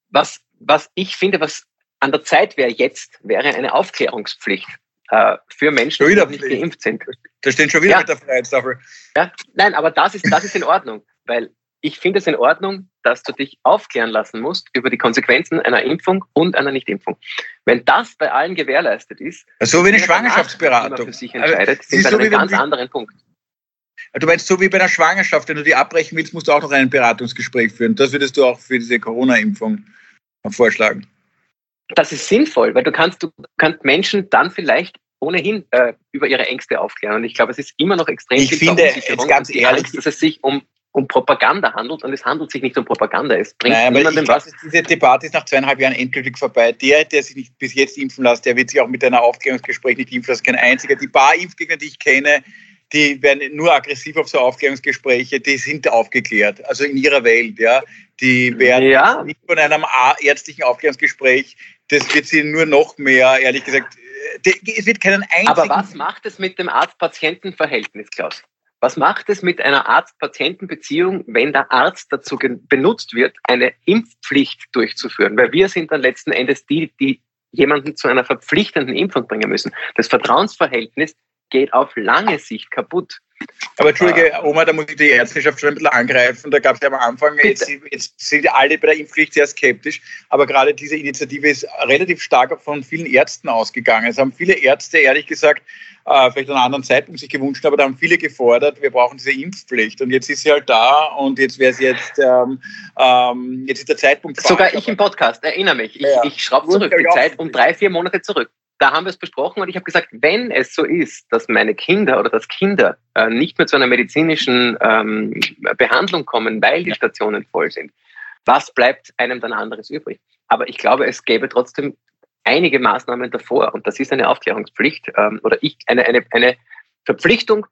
was, was ich finde, was an der Zeit wäre jetzt, wäre eine Aufklärungspflicht äh, für Menschen, die nicht geimpft sind. Da stehen schon wieder ja. mit der Freiheitstafel. Ja, nein, aber das ist, das ist in Ordnung, weil ich finde es in Ordnung, dass du dich aufklären lassen musst über die Konsequenzen einer Impfung und einer Nichtimpfung. Wenn das bei allen gewährleistet ist, so wie eine Schwangerschaftsberatung, für sich entscheidet, sind wir so einem ganz anderen Punkt. Du meinst, so wie bei einer Schwangerschaft, wenn du die abbrechen willst, musst du auch noch ein Beratungsgespräch führen. Das würdest du auch für diese Corona-Impfung vorschlagen. Das ist sinnvoll, weil du kannst, du kannst Menschen dann vielleicht ohnehin äh, über ihre Ängste aufklären. Und ich glaube, es ist immer noch extrem ich viel finde, jetzt ganz ehrlich, Angst, dass es sich um um Propaganda handelt und es handelt sich nicht um Propaganda. Es bringt Nein, niemandem was. Glaub, diese Debatte ist nach zweieinhalb Jahren endgültig vorbei. Der, der sich nicht bis jetzt impfen lässt, der wird sich auch mit einer Aufklärungsgespräch nicht impfen lassen. Kein einziger. Die paar Impfgegner, die ich kenne, die werden nur aggressiv auf so Aufklärungsgespräche, die sind aufgeklärt, also in ihrer Welt, ja. Die werden ja. nicht von einem ärztlichen Aufklärungsgespräch, das wird sie nur noch mehr, ehrlich gesagt, es wird keinen einzigen... Aber was macht es mit dem Arzt-Patienten-Verhältnis, Klaus? Was macht es mit einer Arzt-Patienten-Beziehung, wenn der Arzt dazu benutzt wird, eine Impfpflicht durchzuführen? Weil wir sind dann letzten Endes die, die jemanden zu einer verpflichtenden Impfung bringen müssen. Das Vertrauensverhältnis geht auf lange Sicht kaputt. Aber Entschuldige, Oma, da muss ich die Ärzteschaft schon ein bisschen angreifen. Da gab es ja am Anfang, jetzt, jetzt, sind alle bei der Impfpflicht sehr skeptisch, aber gerade diese Initiative ist relativ stark von vielen Ärzten ausgegangen. Es haben viele Ärzte, ehrlich gesagt, äh, vielleicht an einem anderen Zeitpunkt sich gewünscht, aber da haben viele gefordert, wir brauchen diese Impfpflicht. Und jetzt ist sie halt da und jetzt wäre es jetzt, ähm, ähm, jetzt ist der Zeitpunkt Sogar ich im Podcast, erinnere mich. Ich, ja. ich schraube zurück die Zeit um drei, vier Monate zurück. da haben wir es besprochen und ich habe gesagt, wenn es so ist, dass meine Kinder oder dass Kinder äh, nicht mehr zu einer medizinischen ähm, Behandlung kommen, weil die Stationen voll sind, was bleibt einem dann anderes übrig? Aber ich glaube, es gäbe trotzdem einige Maßnahmen davor und das ist eine Aufklärungspflicht ähm, oder ich eine, eine, eine Verpflichtung,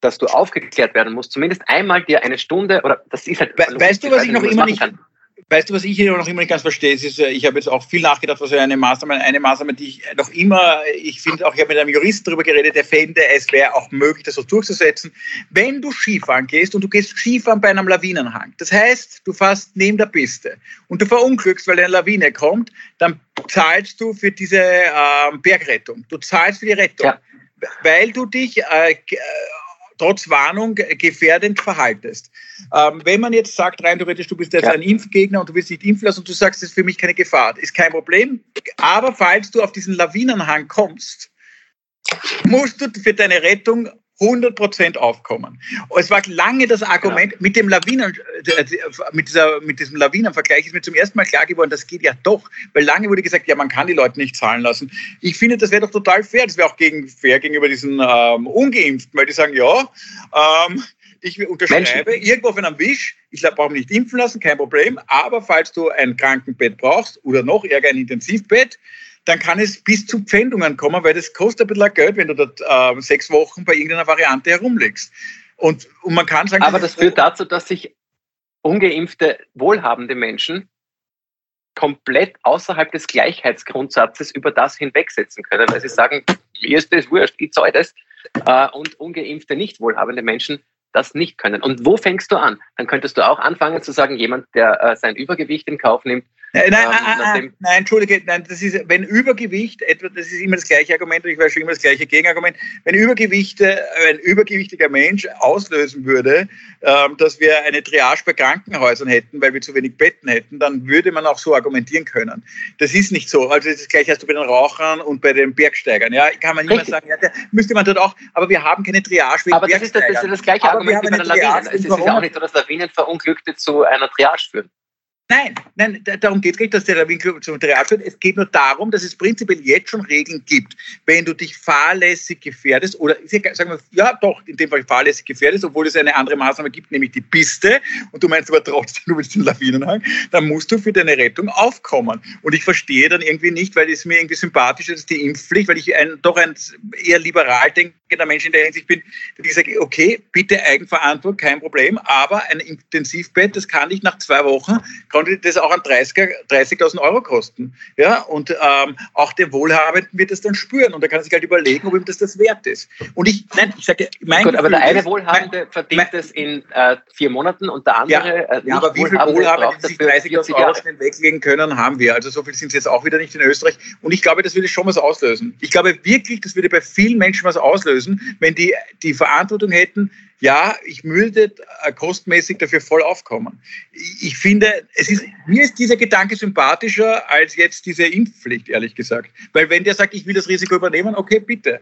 dass du aufgeklärt werden musst, zumindest einmal dir eine Stunde oder das ist halt. We weißt du, was ich noch immer nicht kann. Weißt du, was ich hier noch immer nicht ganz verstehe? Ist, äh, ich habe jetzt auch viel nachgedacht, was eine Maßnahme, eine Maßnahme, die ich noch immer, ich finde auch, ich habe mit einem Juristen darüber geredet, der fände, es wäre auch möglich, das so durchzusetzen. Wenn du Skifahren gehst und du gehst Skifahren bei einem Lawinenhang, das heißt, du fährst neben der Piste und du verunglückst, weil eine Lawine kommt, dann zahlst du für diese äh, Bergrettung. Du zahlst für die Rettung. Ja. Weil du dich äh, trotz Warnung gefährdend verhaltest. Ähm, wenn man jetzt sagt, rein theoretisch, du bist jetzt ja. ein Impfgegner und du willst nicht impfen lassen und du sagst, das ist für mich keine Gefahr, ist kein Problem. Aber falls du auf diesen Lawinenhang kommst, musst du für deine Rettung 100% aufkommen. Es war lange das Argument, ja. mit dem Lawinen, äh, mit, dieser, mit diesem Lawinenvergleich ist mir zum ersten Mal klar geworden, das geht ja doch. Weil lange wurde gesagt, ja, man kann die Leute nicht zahlen lassen. Ich finde, das wäre doch total fair. Das wäre auch gegen, fair gegenüber diesen ähm, Ungeimpften, weil die sagen, ja, ähm, ich unterschreibe Menschen. irgendwo auf einem Wisch, ich brauche mich nicht impfen lassen, kein Problem, aber falls du ein Krankenbett brauchst oder noch eher ein Intensivbett, dann kann es bis zu Pfändungen kommen, weil das kostet ein bisschen Geld, wenn du dort äh, sechs Wochen bei irgendeiner Variante herumlegst. Und, und man kann sagen, aber das, das führt dazu, dass sich ungeimpfte, wohlhabende Menschen komplett außerhalb des Gleichheitsgrundsatzes über das hinwegsetzen können, weil sie sagen, mir ist das wurscht, ich zahle das. Äh, und ungeimpfte, nicht wohlhabende Menschen das nicht können. Und wo fängst du an? Dann könntest du auch anfangen zu sagen, jemand, der äh, sein Übergewicht in Kauf nimmt, Nein, nein, ähm, nein, nein, Entschuldige, nein, das ist, wenn Übergewicht, etwa, das ist immer das gleiche Argument, und ich weiß schon immer das gleiche Gegenargument, wenn Übergewicht, ein übergewichtiger Mensch auslösen würde, ähm, dass wir eine Triage bei Krankenhäusern hätten, weil wir zu wenig Betten hätten, dann würde man auch so argumentieren können. Das ist nicht so. Also das gleiche hast du bei den Rauchern und bei den Bergsteigern. Ja, kann man niemand sagen, ja, müsste man dort auch, aber wir haben keine Triage wegen Aber das ist das, das, ist das gleiche aber Argument wie bei den Lawinen. Es ist ja auch nicht so, dass Lawinenverunglückte zu einer Triage führen. Nein, nein, darum geht es nicht, dass der Lawinenklub zum Trial führt. Es geht nur darum, dass es prinzipiell jetzt schon Regeln gibt. Wenn du dich fahrlässig gefährdest oder sagen wir, ja doch, in dem Fall fahrlässig gefährdest, obwohl es eine andere Maßnahme gibt, nämlich die Piste, und du meinst aber trotzdem, du willst den Lawinenhang, dann musst du für deine Rettung aufkommen. Und ich verstehe dann irgendwie nicht, weil es mir irgendwie sympathisch ist, die Impfpflicht, weil ich ein, doch ein eher liberal denkender Mensch in der Hinsicht bin, dass ich sage, okay, bitte Eigenverantwortung, kein Problem, aber ein Intensivbett, das kann ich nach zwei Wochen konnte das auch an 30.000 30 Euro kosten. Ja, und ähm, auch der Wohlhabenden wird das dann spüren und da kann er sich halt überlegen, ob ihm das das wert ist. Und ich, nein, ich sage, mein Gut, aber der eine Wohlhabende mein, verdient es in äh, vier Monaten und der andere ja, äh, ja aber wie viele Wohlhabende, die sich 30.000 Euro schnell weglegen können, haben wir. Also so viel sind es jetzt auch wieder nicht in Österreich. Und ich glaube, das würde schon was auslösen. Ich glaube wirklich, das würde bei vielen Menschen was auslösen, wenn die die Verantwortung hätten, ja, ich würde äh, kostmäßig dafür voll aufkommen. Ich finde, es ist, mir ist dieser Gedanke sympathischer als jetzt diese Impfpflicht, ehrlich gesagt. Weil wenn der sagt, ich will das Risiko übernehmen, okay, bitte.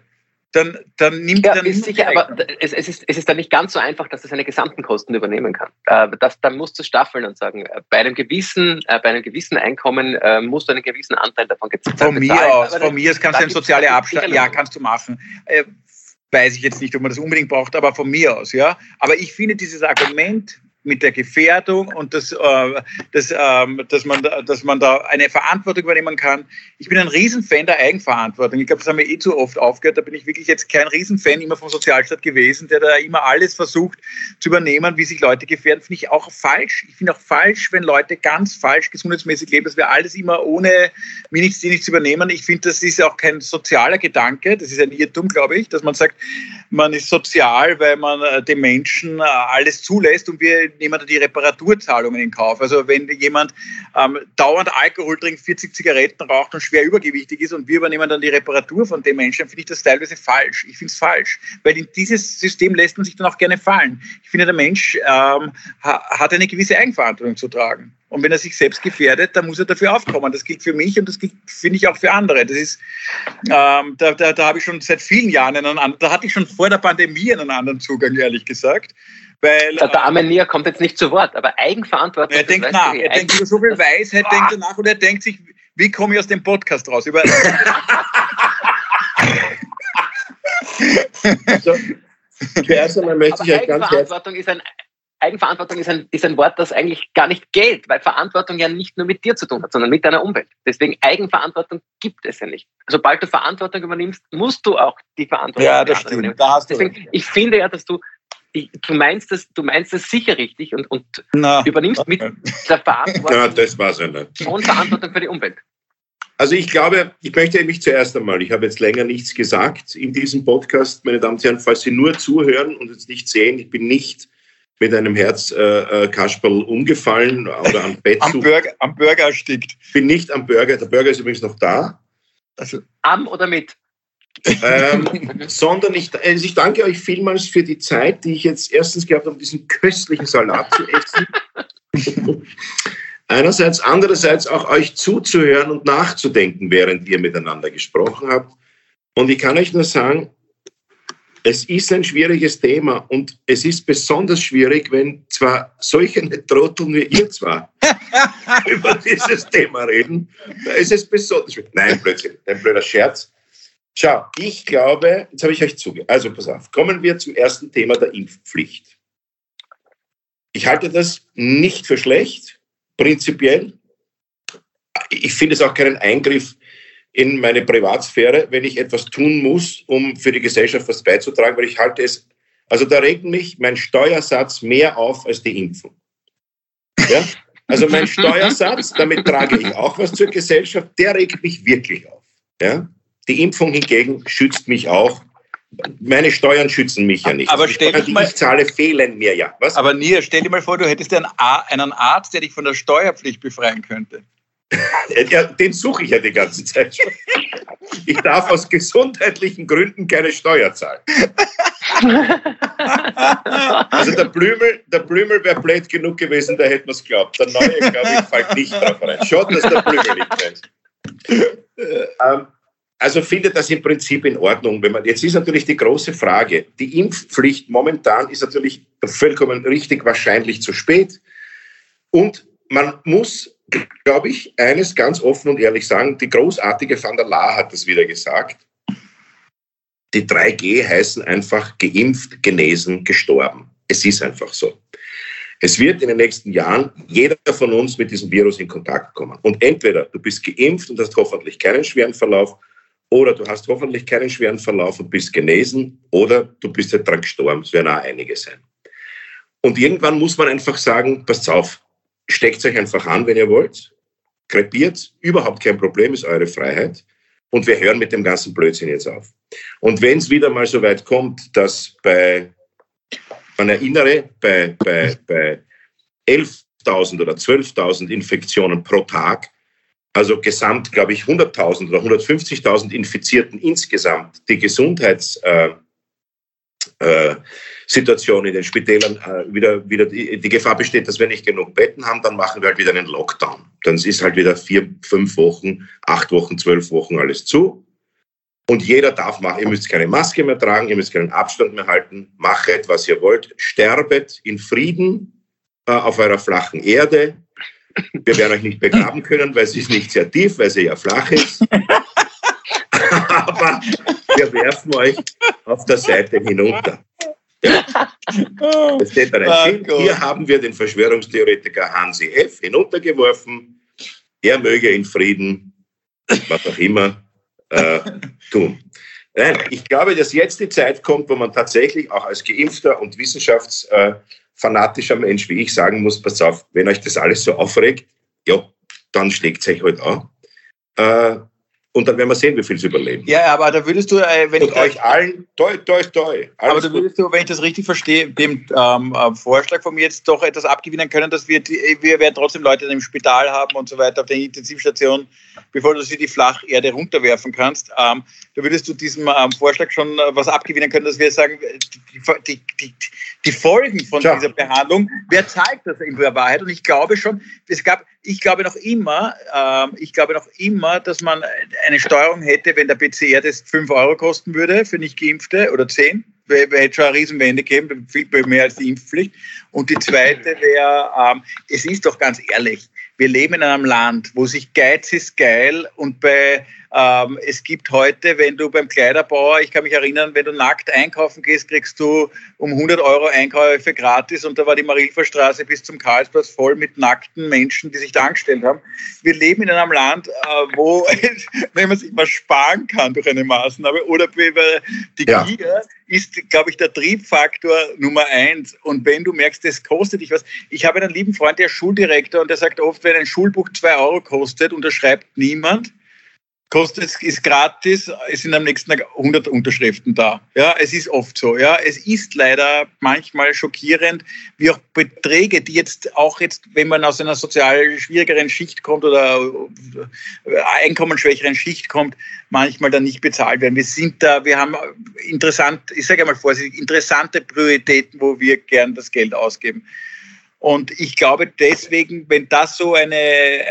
Dann, dann nimmt ja, dann ist sicher, aber es, es, ist, es ist dann nicht ganz so einfach, dass er seine gesamten Kosten übernehmen kann. Äh, das, dann musst du staffeln und sagen, äh, bei einem gewissen, bei einem gewissen Einkommen musst du einen gewissen Anteil davon bezahlen. Von mir aus, von mir aus kannst du eine soziale Abstand, ja, kannst du machen weiß ich jetzt nicht, ob man das unbedingt braucht, aber von mir aus, ja. Aber ich finde dieses Argument, mit der Gefährdung und das, äh, das, ähm, dass, man, dass man da eine Verantwortung übernehmen kann. Ich bin ein Riesenfan der Eigenverantwortung. Ich glaube, das haben wir eh zu oft aufgehört. Da bin ich wirklich jetzt kein Riesenfan immer vom Sozialstaat gewesen, der da immer alles versucht zu übernehmen, wie sich Leute gefährden. Finde ich auch falsch. Ich finde auch falsch, wenn Leute ganz falsch gesundheitsmäßig leben, dass wir alles immer ohne mir nichts, nichts übernehmen. Ich finde, das ist auch kein sozialer Gedanke. Das ist ein Irrtum, glaube ich, dass man sagt, man ist sozial, weil man äh, den Menschen äh, alles zulässt und wir nehmen da die Reparaturzahlungen in Kauf. Also wenn jemand ähm, dauernd Alkohol trinkt, 40 Zigaretten raucht und schwer übergewichtig ist und wir übernehmen dann die Reparatur von dem Menschen, finde ich das teilweise falsch. Ich finde es falsch, weil in dieses System lässt man sich dann auch gerne fallen. Ich finde, der Mensch ähm, hat eine gewisse Eigenverantwortung zu tragen. Und wenn er sich selbst gefährdet, dann muss er dafür aufkommen. Das gilt für mich und das gilt, finde ich, auch für andere. Das ist, ähm, da, da, da habe ich schon seit vielen Jahren einen anderen, da hatte ich schon vor der Pandemie einen anderen Zugang, ehrlich gesagt. Weil, der, der arme Nia kommt jetzt nicht zu Wort, aber Eigenverantwortung. Er denkt nach, er denkt über so viel Weisheit, denkt er nach und er denkt sich, wie komme ich aus dem Podcast raus? Über Also, zuerst einmal möchte ich euch ganz Eigenverantwortung ist ein Eigenverantwortung ist ein, ist ein Wort, das eigentlich gar nicht gilt, weil Verantwortung ja nicht nur mit dir zu tun hat, sondern mit deiner Umwelt. Deswegen Eigenverantwortung gibt es ja nicht. Sobald du Verantwortung übernimmst, musst du auch die Verantwortung ja, das stimmt. übernehmen. Da hast du Deswegen, ich finde ja, dass du du meinst das, du meinst das sicher richtig und, und Na, übernimmst mit der Verantwortung ja, das war's ja nicht. und Verantwortung für die Umwelt. Also ich glaube, ich möchte mich zuerst einmal, ich habe jetzt länger nichts gesagt in diesem Podcast, meine Damen und Herren, falls Sie nur zuhören und jetzt nicht sehen, ich bin nicht mit einem Herzkasperl äh, umgefallen oder am Bett. am, Burger, am Burger erstickt. Bin nicht am Burger, der Burger ist übrigens noch da. Also, am oder mit? Ähm, sondern ich, also ich danke euch vielmals für die Zeit, die ich jetzt erstens gehabt habe, diesen köstlichen Salat zu essen. Einerseits, andererseits auch euch zuzuhören und nachzudenken, während ihr miteinander gesprochen habt. Und ich kann euch nur sagen, es ist ein schwieriges Thema und es ist besonders schwierig, wenn zwar solche Trotteln wie ihr zwar über dieses Thema reden, da ist es besonders schwierig. Nein, Blödsinn, ein blöder Scherz. Schau, ich glaube, jetzt habe ich euch zuge. Also pass auf, kommen wir zum ersten Thema der Impfpflicht. Ich halte das nicht für schlecht, prinzipiell. Ich finde es auch keinen Eingriff in meine Privatsphäre, wenn ich etwas tun muss, um für die Gesellschaft was beizutragen, weil ich halte es, also da regt mich mein Steuersatz mehr auf als die Impfung. Ja? Also mein Steuersatz, damit trage ich auch was zur Gesellschaft, der regt mich wirklich auf. Ja? Die Impfung hingegen schützt mich auch. Meine Steuern schützen mich ja nicht. Aber stell Steuern, die mal, ich zahle, fehlen mir ja. Was? Aber Nia, stell dir mal vor, du hättest einen, einen Arzt, der dich von der Steuerpflicht befreien könnte. Ja, den suche ich ja die ganze Zeit schon. Ich darf aus gesundheitlichen Gründen keine Steuer zahlen. Also der Blümel, der Blümel wäre blöd genug gewesen, da hätte man es geglaubt. Der Neue, glaube ich, fällt nicht drauf rein. Schaut, dass der Blümel nicht rennt. Ähm, also findet das im Prinzip in Ordnung. Wenn man, jetzt ist natürlich die große Frage, die Impfpflicht momentan ist natürlich vollkommen richtig wahrscheinlich zu spät. Und man muss, glaube ich, eines ganz offen und ehrlich sagen, die großartige Van der Laar hat das wieder gesagt. Die 3G heißen einfach geimpft, genesen, gestorben. Es ist einfach so. Es wird in den nächsten Jahren jeder von uns mit diesem Virus in Kontakt kommen. Und entweder du bist geimpft und hast hoffentlich keinen schweren Verlauf, oder du hast hoffentlich keinen schweren Verlauf und bist genesen. Oder du bist halt dran gestorben. Es werden auch einige sein. Und irgendwann muss man einfach sagen, passt auf, steckt euch einfach an, wenn ihr wollt. Krepiert, überhaupt kein Problem, ist eure Freiheit. Und wir hören mit dem ganzen Blödsinn jetzt auf. Und wenn es wieder mal so weit kommt, dass bei, man erinnere, bei, bei, bei 11.000 oder 12.000 Infektionen pro Tag also gesamt, glaube ich, 100.000 oder 150.000 Infizierten insgesamt die Gesundheitssituation äh, äh, in den Spitälern äh, wieder, wieder die, die, Gefahr besteht, dass wir nicht genug Betten haben, dann machen wir halt wieder einen Lockdown. Dann ist halt wieder vier, fünf Wochen, acht Wochen, zwölf Wochen alles zu. Und jeder darf machen, ihr müsst keine Maske mehr tragen, ihr müsst keinen Abstand mehr halten, machet, was ihr wollt, sterbet in Frieden äh, auf eurer flachen Erde, wir werden euch nicht begraben können, weil sie ist nicht sehr tief, weil sie ja flach ist. Aber wir werfen euch auf der Seite hinunter. Ja. Das steht da rein. Hier haben wir den Verschwörungstheoretiker Hansi F. hinuntergeworfen. Er möge in Frieden, was auch immer, äh, tun. Nein, ich glaube, dass jetzt die Zeit kommt, wo man tatsächlich auch als Geimpfter und Wissenschafts- äh, fanatischer Mensch wie ich sagen muss, pass auf, wenn euch das alles so aufregt, ja, dann schlägt es euch halt an. Äh, und dann werden wir sehen, wie viel sie überleben. Ja, aber da würdest du, äh, wenn und ich euch allen, toi, toi, toi. Aber da würdest du, wenn ich das richtig verstehe, dem ähm, äh, Vorschlag von mir jetzt doch etwas abgewinnen können, dass wir, die, wir werden trotzdem Leute im Spital haben und so weiter auf der Intensivstation, bevor du sie die Flacherde runterwerfen kannst. Ähm, da würdest du diesem ähm, Vorschlag schon äh, was abgewinnen können, dass wir sagen, die, die, die, Folgen von ja. dieser Behandlung, wer zahlt das in der Wahrheit? Und ich glaube schon, es gab, ich glaube noch immer, ähm, ich glaube noch immer, dass man eine Steuerung hätte, wenn der PCR-Test 5 Euro kosten würde für nicht Geimpfte oder 10. Wir hätte schon eine Riesenwende gegeben, viel mehr als die Impfpflicht. Und die zweite wäre, ähm, es ist doch ganz ehrlich, wir leben in einem Land, wo sich Geiz ist geil und bei ähm, es gibt heute, wenn du beim Kleiderbauer, ich kann mich erinnern, wenn du nackt einkaufen gehst, kriegst du um 100 Euro Einkäufe gratis und da war die Marilferstraße bis zum Karlsplatz voll mit nackten Menschen, die sich da angestellt haben. Wir leben in einem Land, äh, wo, wenn man sich was sparen kann durch eine Maßnahme oder die ja. Gier ist, glaube ich, der Triebfaktor Nummer eins. Und wenn du merkst, das kostet dich was. Ich habe einen lieben Freund, der ist Schuldirektor und der sagt oft, wenn ein Schulbuch zwei Euro kostet, unterschreibt niemand kostet, ist gratis, es sind am nächsten Tag 100 Unterschriften da. Ja, es ist oft so. Ja, es ist leider manchmal schockierend, wie auch Beträge, die jetzt auch jetzt, wenn man aus einer sozial schwierigeren Schicht kommt oder äh, einkommensschwächeren Schicht kommt, manchmal dann nicht bezahlt werden. Wir sind da, wir haben interessant, ich sage einmal vorsichtig, interessante Prioritäten, wo wir gern das Geld ausgeben. Und ich glaube deswegen, wenn das so eine,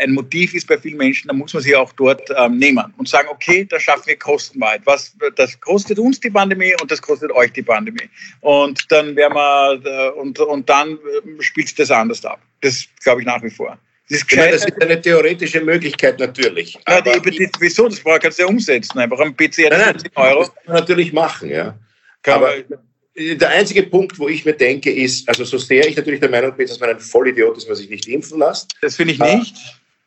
ein Motiv ist bei vielen Menschen, dann muss man sich auch dort ähm, nehmen und sagen, okay, da schaffen wir kostenweit. Was, das kostet uns die Pandemie und das kostet euch die Pandemie. Und dann werden wir, äh, und, und dann äh, spielt sich das anders ab. Das glaube ich nach wie vor. Das ist, meine, das ist eine theoretische Möglichkeit natürlich. Ja, die, die, wieso? Das kannst du ja umsetzen. Einfach am PC nein, nein, Euro. Das kann man natürlich machen, ja. Kann aber, man, der einzige Punkt, wo ich mir denke, ist, also so sehr ich natürlich der Meinung bin, dass man ein Vollidiot ist, wenn man sich nicht impfen lässt. Das finde ich nicht.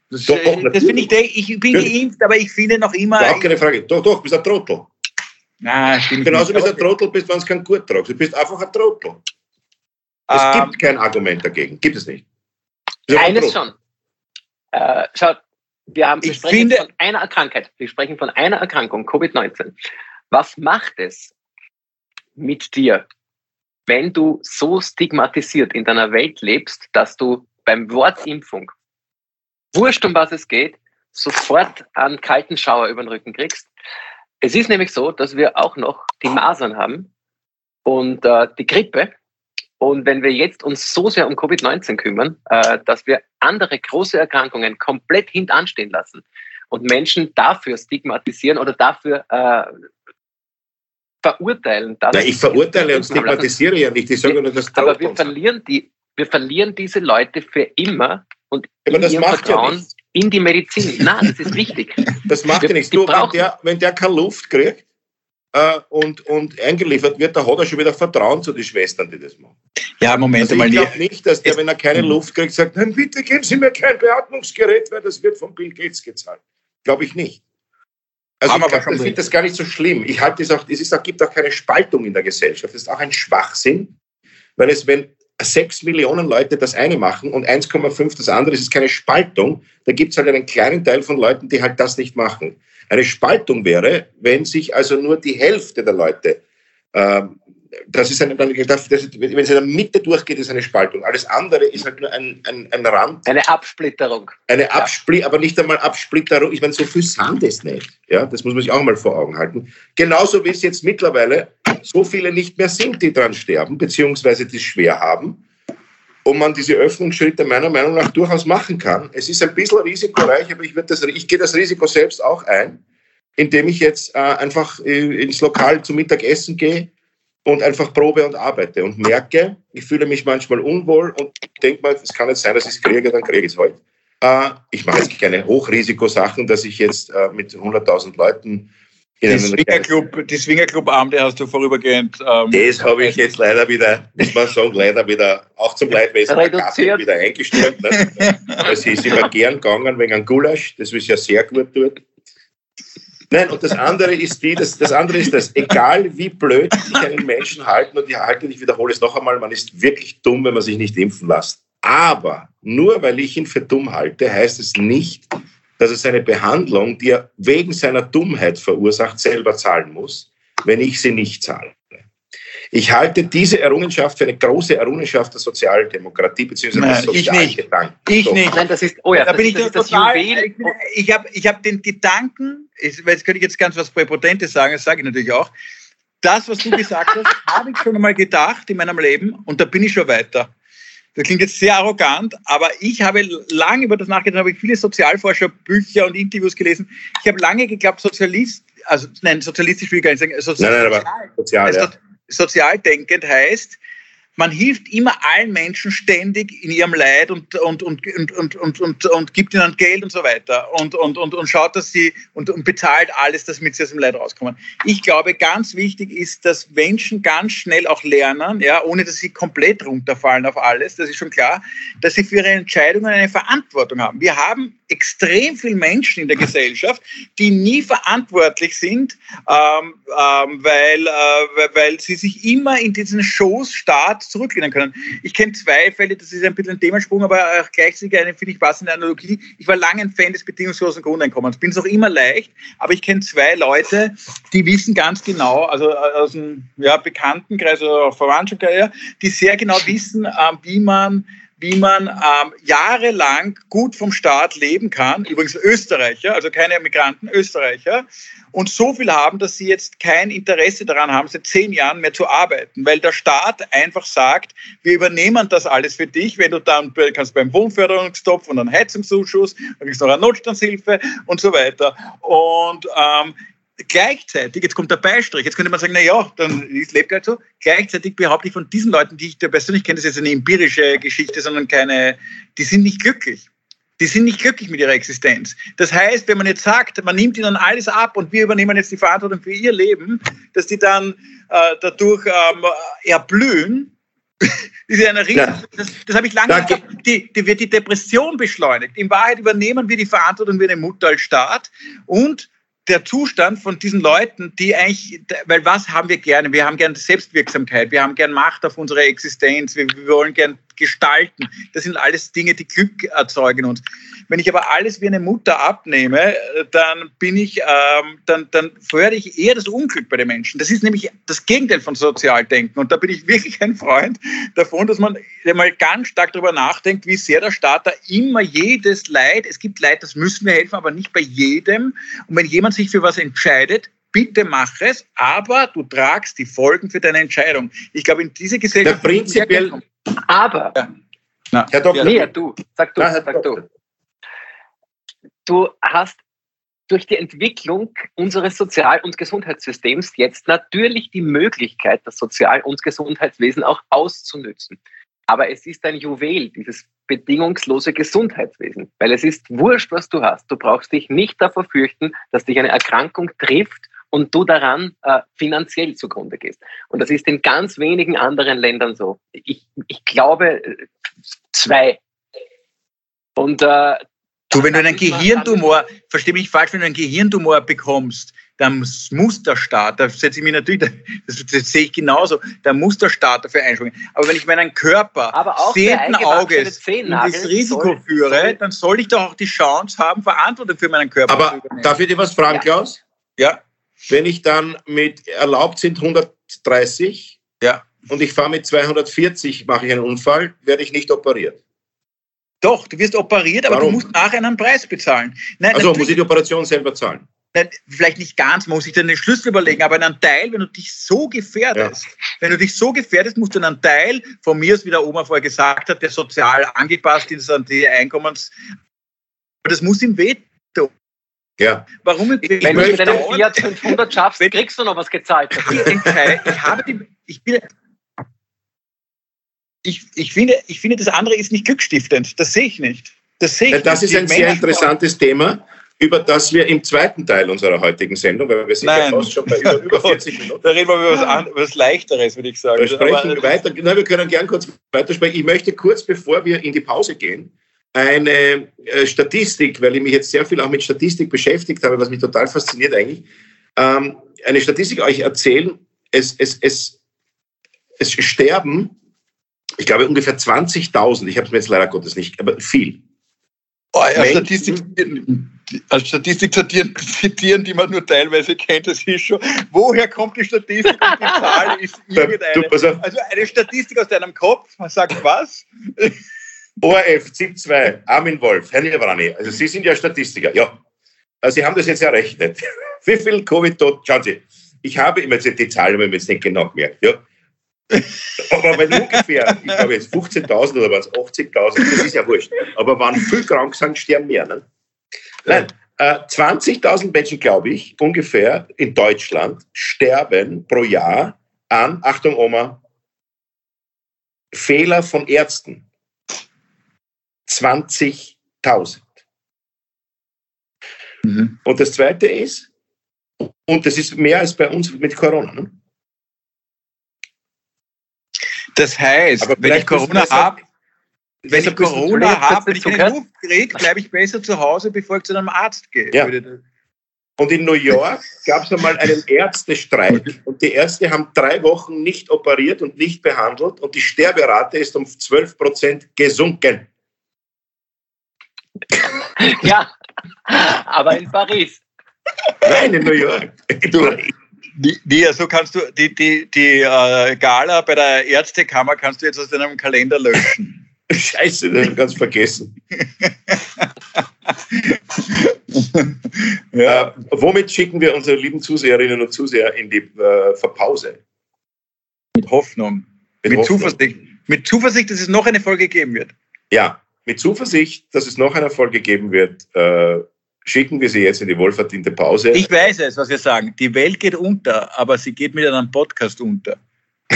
Das, doch, doch, das finde ich, ich bin geimpft, aber ich finde noch immer. Auch keine Frage. Doch, doch, du bist ein Trottel. Nein, stimmt Genauso wie du ein Trottel bist, wenn es kein Gut tragst. Du bist einfach ein Trottel. Es ähm, gibt kein Argument dagegen. Gibt es nicht. Eines schon. Äh, schaut, wir, haben, wir sprechen finde, von einer Krankheit. Wir sprechen von einer Erkrankung, Covid-19. Was macht es mit dir, wenn du so stigmatisiert in deiner Welt lebst, dass du beim Wort Impfung, wurscht um was es geht, sofort einen kalten Schauer über den Rücken kriegst. Es ist nämlich so, dass wir auch noch die Masern haben und äh, die Grippe. Und wenn wir jetzt uns so sehr um Covid-19 kümmern, äh, dass wir andere große Erkrankungen komplett hintanstehen lassen und Menschen dafür stigmatisieren oder dafür äh, verurteilen. Dass Nein, ich verurteile und stigmatisiere ja nicht. Ich sage nur, dass Aber wir verlieren, die, wir verlieren diese Leute für immer und aber das macht Vertrauen ja in die Medizin. Nein, das ist wichtig. Das macht wir, ja nichts. Du, wenn, der, wenn der keine Luft kriegt äh, und, und eingeliefert wird, da hat er schon wieder Vertrauen zu den Schwestern, die das machen. Ja, Moment also mal. Ich glaube nicht, dass der, wenn er keine Luft kriegt, sagt, nein, bitte geben Sie mir kein Beatmungsgerät, weil das wird von Bill Gates gezahlt. Glaube ich nicht. Also ich, ich finde das gar nicht so schlimm. Ich halte es auch, es ist gibt auch keine Spaltung in der Gesellschaft. Das ist auch ein Schwachsinn, weil es, wenn sechs Millionen Leute das eine machen und 1,5 das andere, ist es keine Spaltung. Da gibt es halt einen kleinen Teil von Leuten, die halt das nicht machen. Eine Spaltung wäre, wenn sich also nur die Hälfte der Leute ähm, das ist eine, das, wenn es in der Mitte durchgeht, ist eine Spaltung. Alles andere ist halt nur ein, ein, ein Rand. Eine Absplitterung. Eine Abspli ja. aber nicht einmal Absplitterung. Ich meine, so viel sind es nicht. Ja, das muss man sich auch mal vor Augen halten. Genauso wie es jetzt mittlerweile so viele nicht mehr sind, die dran sterben, beziehungsweise die es schwer haben. Und man diese Öffnungsschritte meiner Meinung nach durchaus machen kann. Es ist ein bisschen risikoreich, aber ich, das, ich gehe das Risiko selbst auch ein, indem ich jetzt äh, einfach äh, ins Lokal zum Mittagessen gehe und einfach probe und arbeite und merke, ich fühle mich manchmal unwohl und denke mal, es kann nicht sein, dass ich es kriege, dann kriege ich es heute. Äh, ich mache jetzt keine Hochrisikosachen, dass ich jetzt äh, mit 100.000 Leuten in die Swingerclub, die Swingerclub-Abende hast du vorübergehend. Ähm, das habe ich jetzt leider wieder, muss man sagen, leider wieder, auch zum Leidwesen der Gasse wieder eingestellt. Ne? Also ich ist immer gern gegangen wegen einem Gulasch, das ist ja sehr gut dort. Nein, und das andere ist die, das, das andere ist das, egal wie blöd sich einen Menschen halten, und ich halte, ich wiederhole es noch einmal, man ist wirklich dumm, wenn man sich nicht impfen lässt. Aber nur weil ich ihn für dumm halte, heißt es nicht, dass er seine Behandlung, die er wegen seiner Dummheit verursacht, selber zahlen muss, wenn ich sie nicht zahle. Ich halte diese Errungenschaft für eine große Errungenschaft der Sozialdemokratie bzw. des Sozialgedanken. Ich nicht. Ich nicht. Nein, das ist, oh ja, da das bin ich das, das total. Juwel. Ich habe ich hab den Gedanken, jetzt könnte ich jetzt ganz was Präpotentes sagen, das sage ich natürlich auch. Das, was du gesagt hast, habe ich schon einmal gedacht in meinem Leben und da bin ich schon weiter. Das klingt jetzt sehr arrogant, aber ich habe lange über das nachgedacht, habe ich viele Sozialforscher-Bücher und Interviews gelesen. Ich habe lange geglaubt, Sozialist, also nein, sozialistisch will ich gar nicht sagen, sozial, nein, nein, aber sozial, ja sozialdenkend heißt, man hilft immer allen Menschen ständig in ihrem Leid und, und, und, und, und, und, und, und gibt ihnen Geld und so weiter und, und, und, und schaut, dass sie und, und bezahlt alles, damit sie aus dem Leid rauskommen. Ich glaube, ganz wichtig ist, dass Menschen ganz schnell auch lernen, ja, ohne dass sie komplett runterfallen auf alles, das ist schon klar, dass sie für ihre Entscheidungen eine Verantwortung haben. Wir haben extrem viele Menschen in der Gesellschaft, die nie verantwortlich sind, ähm, ähm, weil, äh, weil sie sich immer in diesen Schoßstaat zurücklehnen können. Ich kenne zwei Fälle, das ist ein bisschen ein Themensprung, aber auch gleichzeitig eine, finde ich, passende Analogie. Ich war lange ein Fan des bedingungslosen Grundeinkommens, bin es auch immer leicht, aber ich kenne zwei Leute, die wissen ganz genau, also äh, aus einem ja, Bekanntenkreis oder Verwandtschaftskreis, die sehr genau wissen, ähm, wie man wie man ähm, jahrelang gut vom Staat leben kann. Übrigens Österreicher, also keine Migranten, Österreicher. Und so viel haben, dass sie jetzt kein Interesse daran haben, seit zehn Jahren mehr zu arbeiten, weil der Staat einfach sagt, wir übernehmen das alles für dich, wenn du dann kannst beim Wohnförderungstopf und einen Heizungszuschuss, dann kriegst du noch eine Notstandshilfe und so weiter. Und ähm, Gleichzeitig, jetzt kommt der Beistrich, jetzt könnte man sagen, na ja, dann ist lebt halt so. Gleichzeitig behaupte ich von diesen Leuten, die ich da persönlich kenne, das ist jetzt eine empirische Geschichte, sondern keine, die sind nicht glücklich. Die sind nicht glücklich mit ihrer Existenz. Das heißt, wenn man jetzt sagt, man nimmt ihnen alles ab und wir übernehmen jetzt die Verantwortung für ihr Leben, dass die dann äh, dadurch ähm, erblühen, ist eine riesen, ja. das, das habe ich lange gesagt, die, die wird die Depression beschleunigt. In Wahrheit übernehmen wir die Verantwortung wie eine Mutter als Staat und der Zustand von diesen Leuten, die eigentlich, weil was haben wir gerne? Wir haben gerne Selbstwirksamkeit, wir haben gerne Macht auf unsere Existenz, wir, wir wollen gerne gestalten. Das sind alles Dinge, die Glück erzeugen uns. Wenn ich aber alles wie eine Mutter abnehme, dann bin ich, ähm, dann, dann fördere ich eher das Unglück bei den Menschen. Das ist nämlich das Gegenteil von Sozialdenken. Und da bin ich wirklich ein Freund davon, dass man mal ganz stark darüber nachdenkt, wie sehr der Staat da immer jedes Leid, es gibt Leid, das müssen wir helfen, aber nicht bei jedem. Und wenn jemand sich für was entscheidet, bitte mach es, aber du tragst die Folgen für deine Entscheidung. Ich glaube, in diese Gesellschaft. Ja, prinzipiell. Aber. Ja. Na, Herr Doktor. Nee, du. Sag du. Na, sag du. Du hast durch die Entwicklung unseres Sozial- und Gesundheitssystems jetzt natürlich die Möglichkeit, das Sozial- und Gesundheitswesen auch auszunützen. Aber es ist ein Juwel, dieses bedingungslose Gesundheitswesen, weil es ist wurscht, was du hast. Du brauchst dich nicht davor fürchten, dass dich eine Erkrankung trifft und du daran äh, finanziell zugrunde gehst. Und das ist in ganz wenigen anderen Ländern so. Ich, ich glaube äh, zwei. Und äh, Du, wenn du einen Gehirntumor, versteh mich falsch, wenn du einen Gehirntumor bekommst, dann muss der Staat, da setze ich mich natürlich, das, das sehe ich genauso, da muss der Staat dafür einspringen. Aber wenn ich meinen Körper sehenden Auges in das Risiko soll, führe, soll, dann soll ich doch auch die Chance haben, Verantwortung für meinen Körper aber zu übernehmen. Darf ich dir was fragen, ja. Klaus? Ja. Wenn ich dann mit erlaubt sind 130 ja. und ich fahre mit 240, mache ich einen Unfall, werde ich nicht operiert. Doch, du wirst operiert, aber Warum? du musst nachher einen Preis bezahlen. Nein, also muss ich die Operation selber zahlen? Nein, vielleicht nicht ganz, man muss sich dann den Schlüssel überlegen, aber einen Teil, wenn du dich so gefährdest, ja. wenn du dich so gefährdest, musst du einen Teil von mir, wie der Oma vorher gesagt hat, der sozial angepasst ist an die Einkommens, das muss ihm wehtun. Ja. Warum? Ich, ich wenn du mit einem Fiat 500 schaffst, kriegst du noch was gezahlt. Ich, habe die, ich bin, ich, ich, finde, ich finde, das andere ist nicht glückstiftend. Das sehe ich nicht. Das, sehe ich das nicht. ist ein sehr interessantes Thema, über das wir im zweiten Teil unserer heutigen Sendung, weil wir sind Nein. ja fast schon bei über, über 40 Minuten. Da reden wir über was, an, was Leichteres, würde ich sagen. Wir sprechen Aber, weiter. Na, wir können gern kurz weitersprechen. Ich möchte kurz, bevor wir in die Pause gehen, eine äh, Statistik, weil ich mich jetzt sehr viel auch mit Statistik beschäftigt habe, was mich total fasziniert eigentlich, ähm, eine Statistik euch erzählen. Es, es, es, es sterben ich glaube ungefähr 20.000, ich habe es mir jetzt leider Gottes nicht, aber viel. Oh, als, Statistik, als Statistik zitieren, die man nur teilweise kennt, das ist schon, woher kommt die Statistik und die Zahl ist irgendeine. Also eine Statistik aus deinem Kopf, man sagt was? ORF, ZIP 2, Armin Wolf, Herr Nirvani, also Sie sind ja Statistiker, ja. Also Sie haben das jetzt errechnet. Wie viel Covid-Tot, schauen Sie, ich habe immer jetzt die Zahl, wenn man jetzt nicht genau gemerkt, ja. Aber wenn ungefähr, ich glaube jetzt 15.000 oder was, 80.000, das ist ja wurscht. Aber wenn viel krank sind, sterben mehr. Ne? Nein, äh, 20.000 Menschen, glaube ich, ungefähr in Deutschland sterben pro Jahr an, Achtung Oma, Fehler von Ärzten 20.000. Mhm. Und das Zweite ist, und das ist mehr als bei uns mit Corona. Ne? Das heißt, wenn ich Corona habe, wenn ich Corona habe, wenn ich keine Luft kriege, bleibe ich besser zu Hause, bevor ich zu einem Arzt gehe. Ja. Und in New York gab es einmal einen Ärztestreik und die Ärzte haben drei Wochen nicht operiert und nicht behandelt und die Sterberate ist um 12 Prozent gesunken. Ja, aber in Paris. Nein, in New York. Du, die, die, so kannst du die, die, die äh, Gala bei der Ärztekammer kannst du jetzt aus deinem Kalender löschen. Scheiße, das habe ich ganz vergessen. ja. Äh, womit schicken wir unsere lieben Zuseherinnen und Zuseher in die äh, Verpause? Mit Hoffnung. Mit, mit Hoffnung. Zuversicht. Mit Zuversicht, dass es noch eine Folge geben wird. Ja, mit Zuversicht, dass es noch eine Folge geben wird, äh, schicken wir sie jetzt in die wohlverdiente Pause. Ich weiß es, was wir sagen. Die Welt geht unter, aber sie geht mit einem Podcast unter.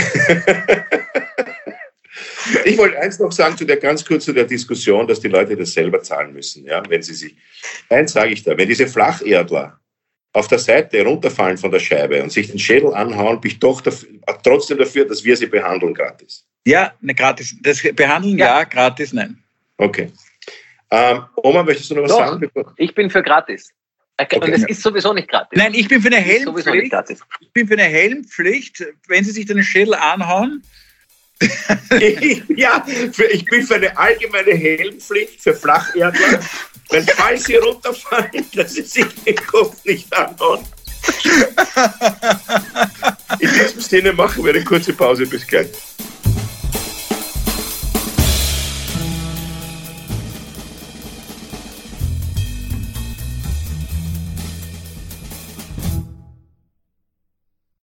ich wollte eins noch sagen zu der ganz kurz zu der Diskussion, dass die Leute das selber zahlen müssen, ja, wenn sie sich. Eins sage ich da, wenn diese Flacherdler auf der Seite runterfallen von der Scheibe und sich den Schädel anhauen, bin ich doch dafür, trotzdem dafür, dass wir sie behandeln gratis. Ja, ne, gratis. Das behandeln ja, ja gratis nein. Okay. Ähm, Oma, möchtest du noch was Doch, sagen? Ich bin für gratis. Okay. Und es ist sowieso nicht gratis. Nein, ich bin für eine Helmpflicht. Ich bin für eine Helmpflicht, wenn Sie sich den Schädel anhauen. ja, für, ich bin für eine allgemeine Helmpflicht für Flacherdler. Wenn falls sie runterfallen, dass sie sich den Kopf nicht anhauen. In diesem Sinne machen wir eine kurze Pause. Bis gleich.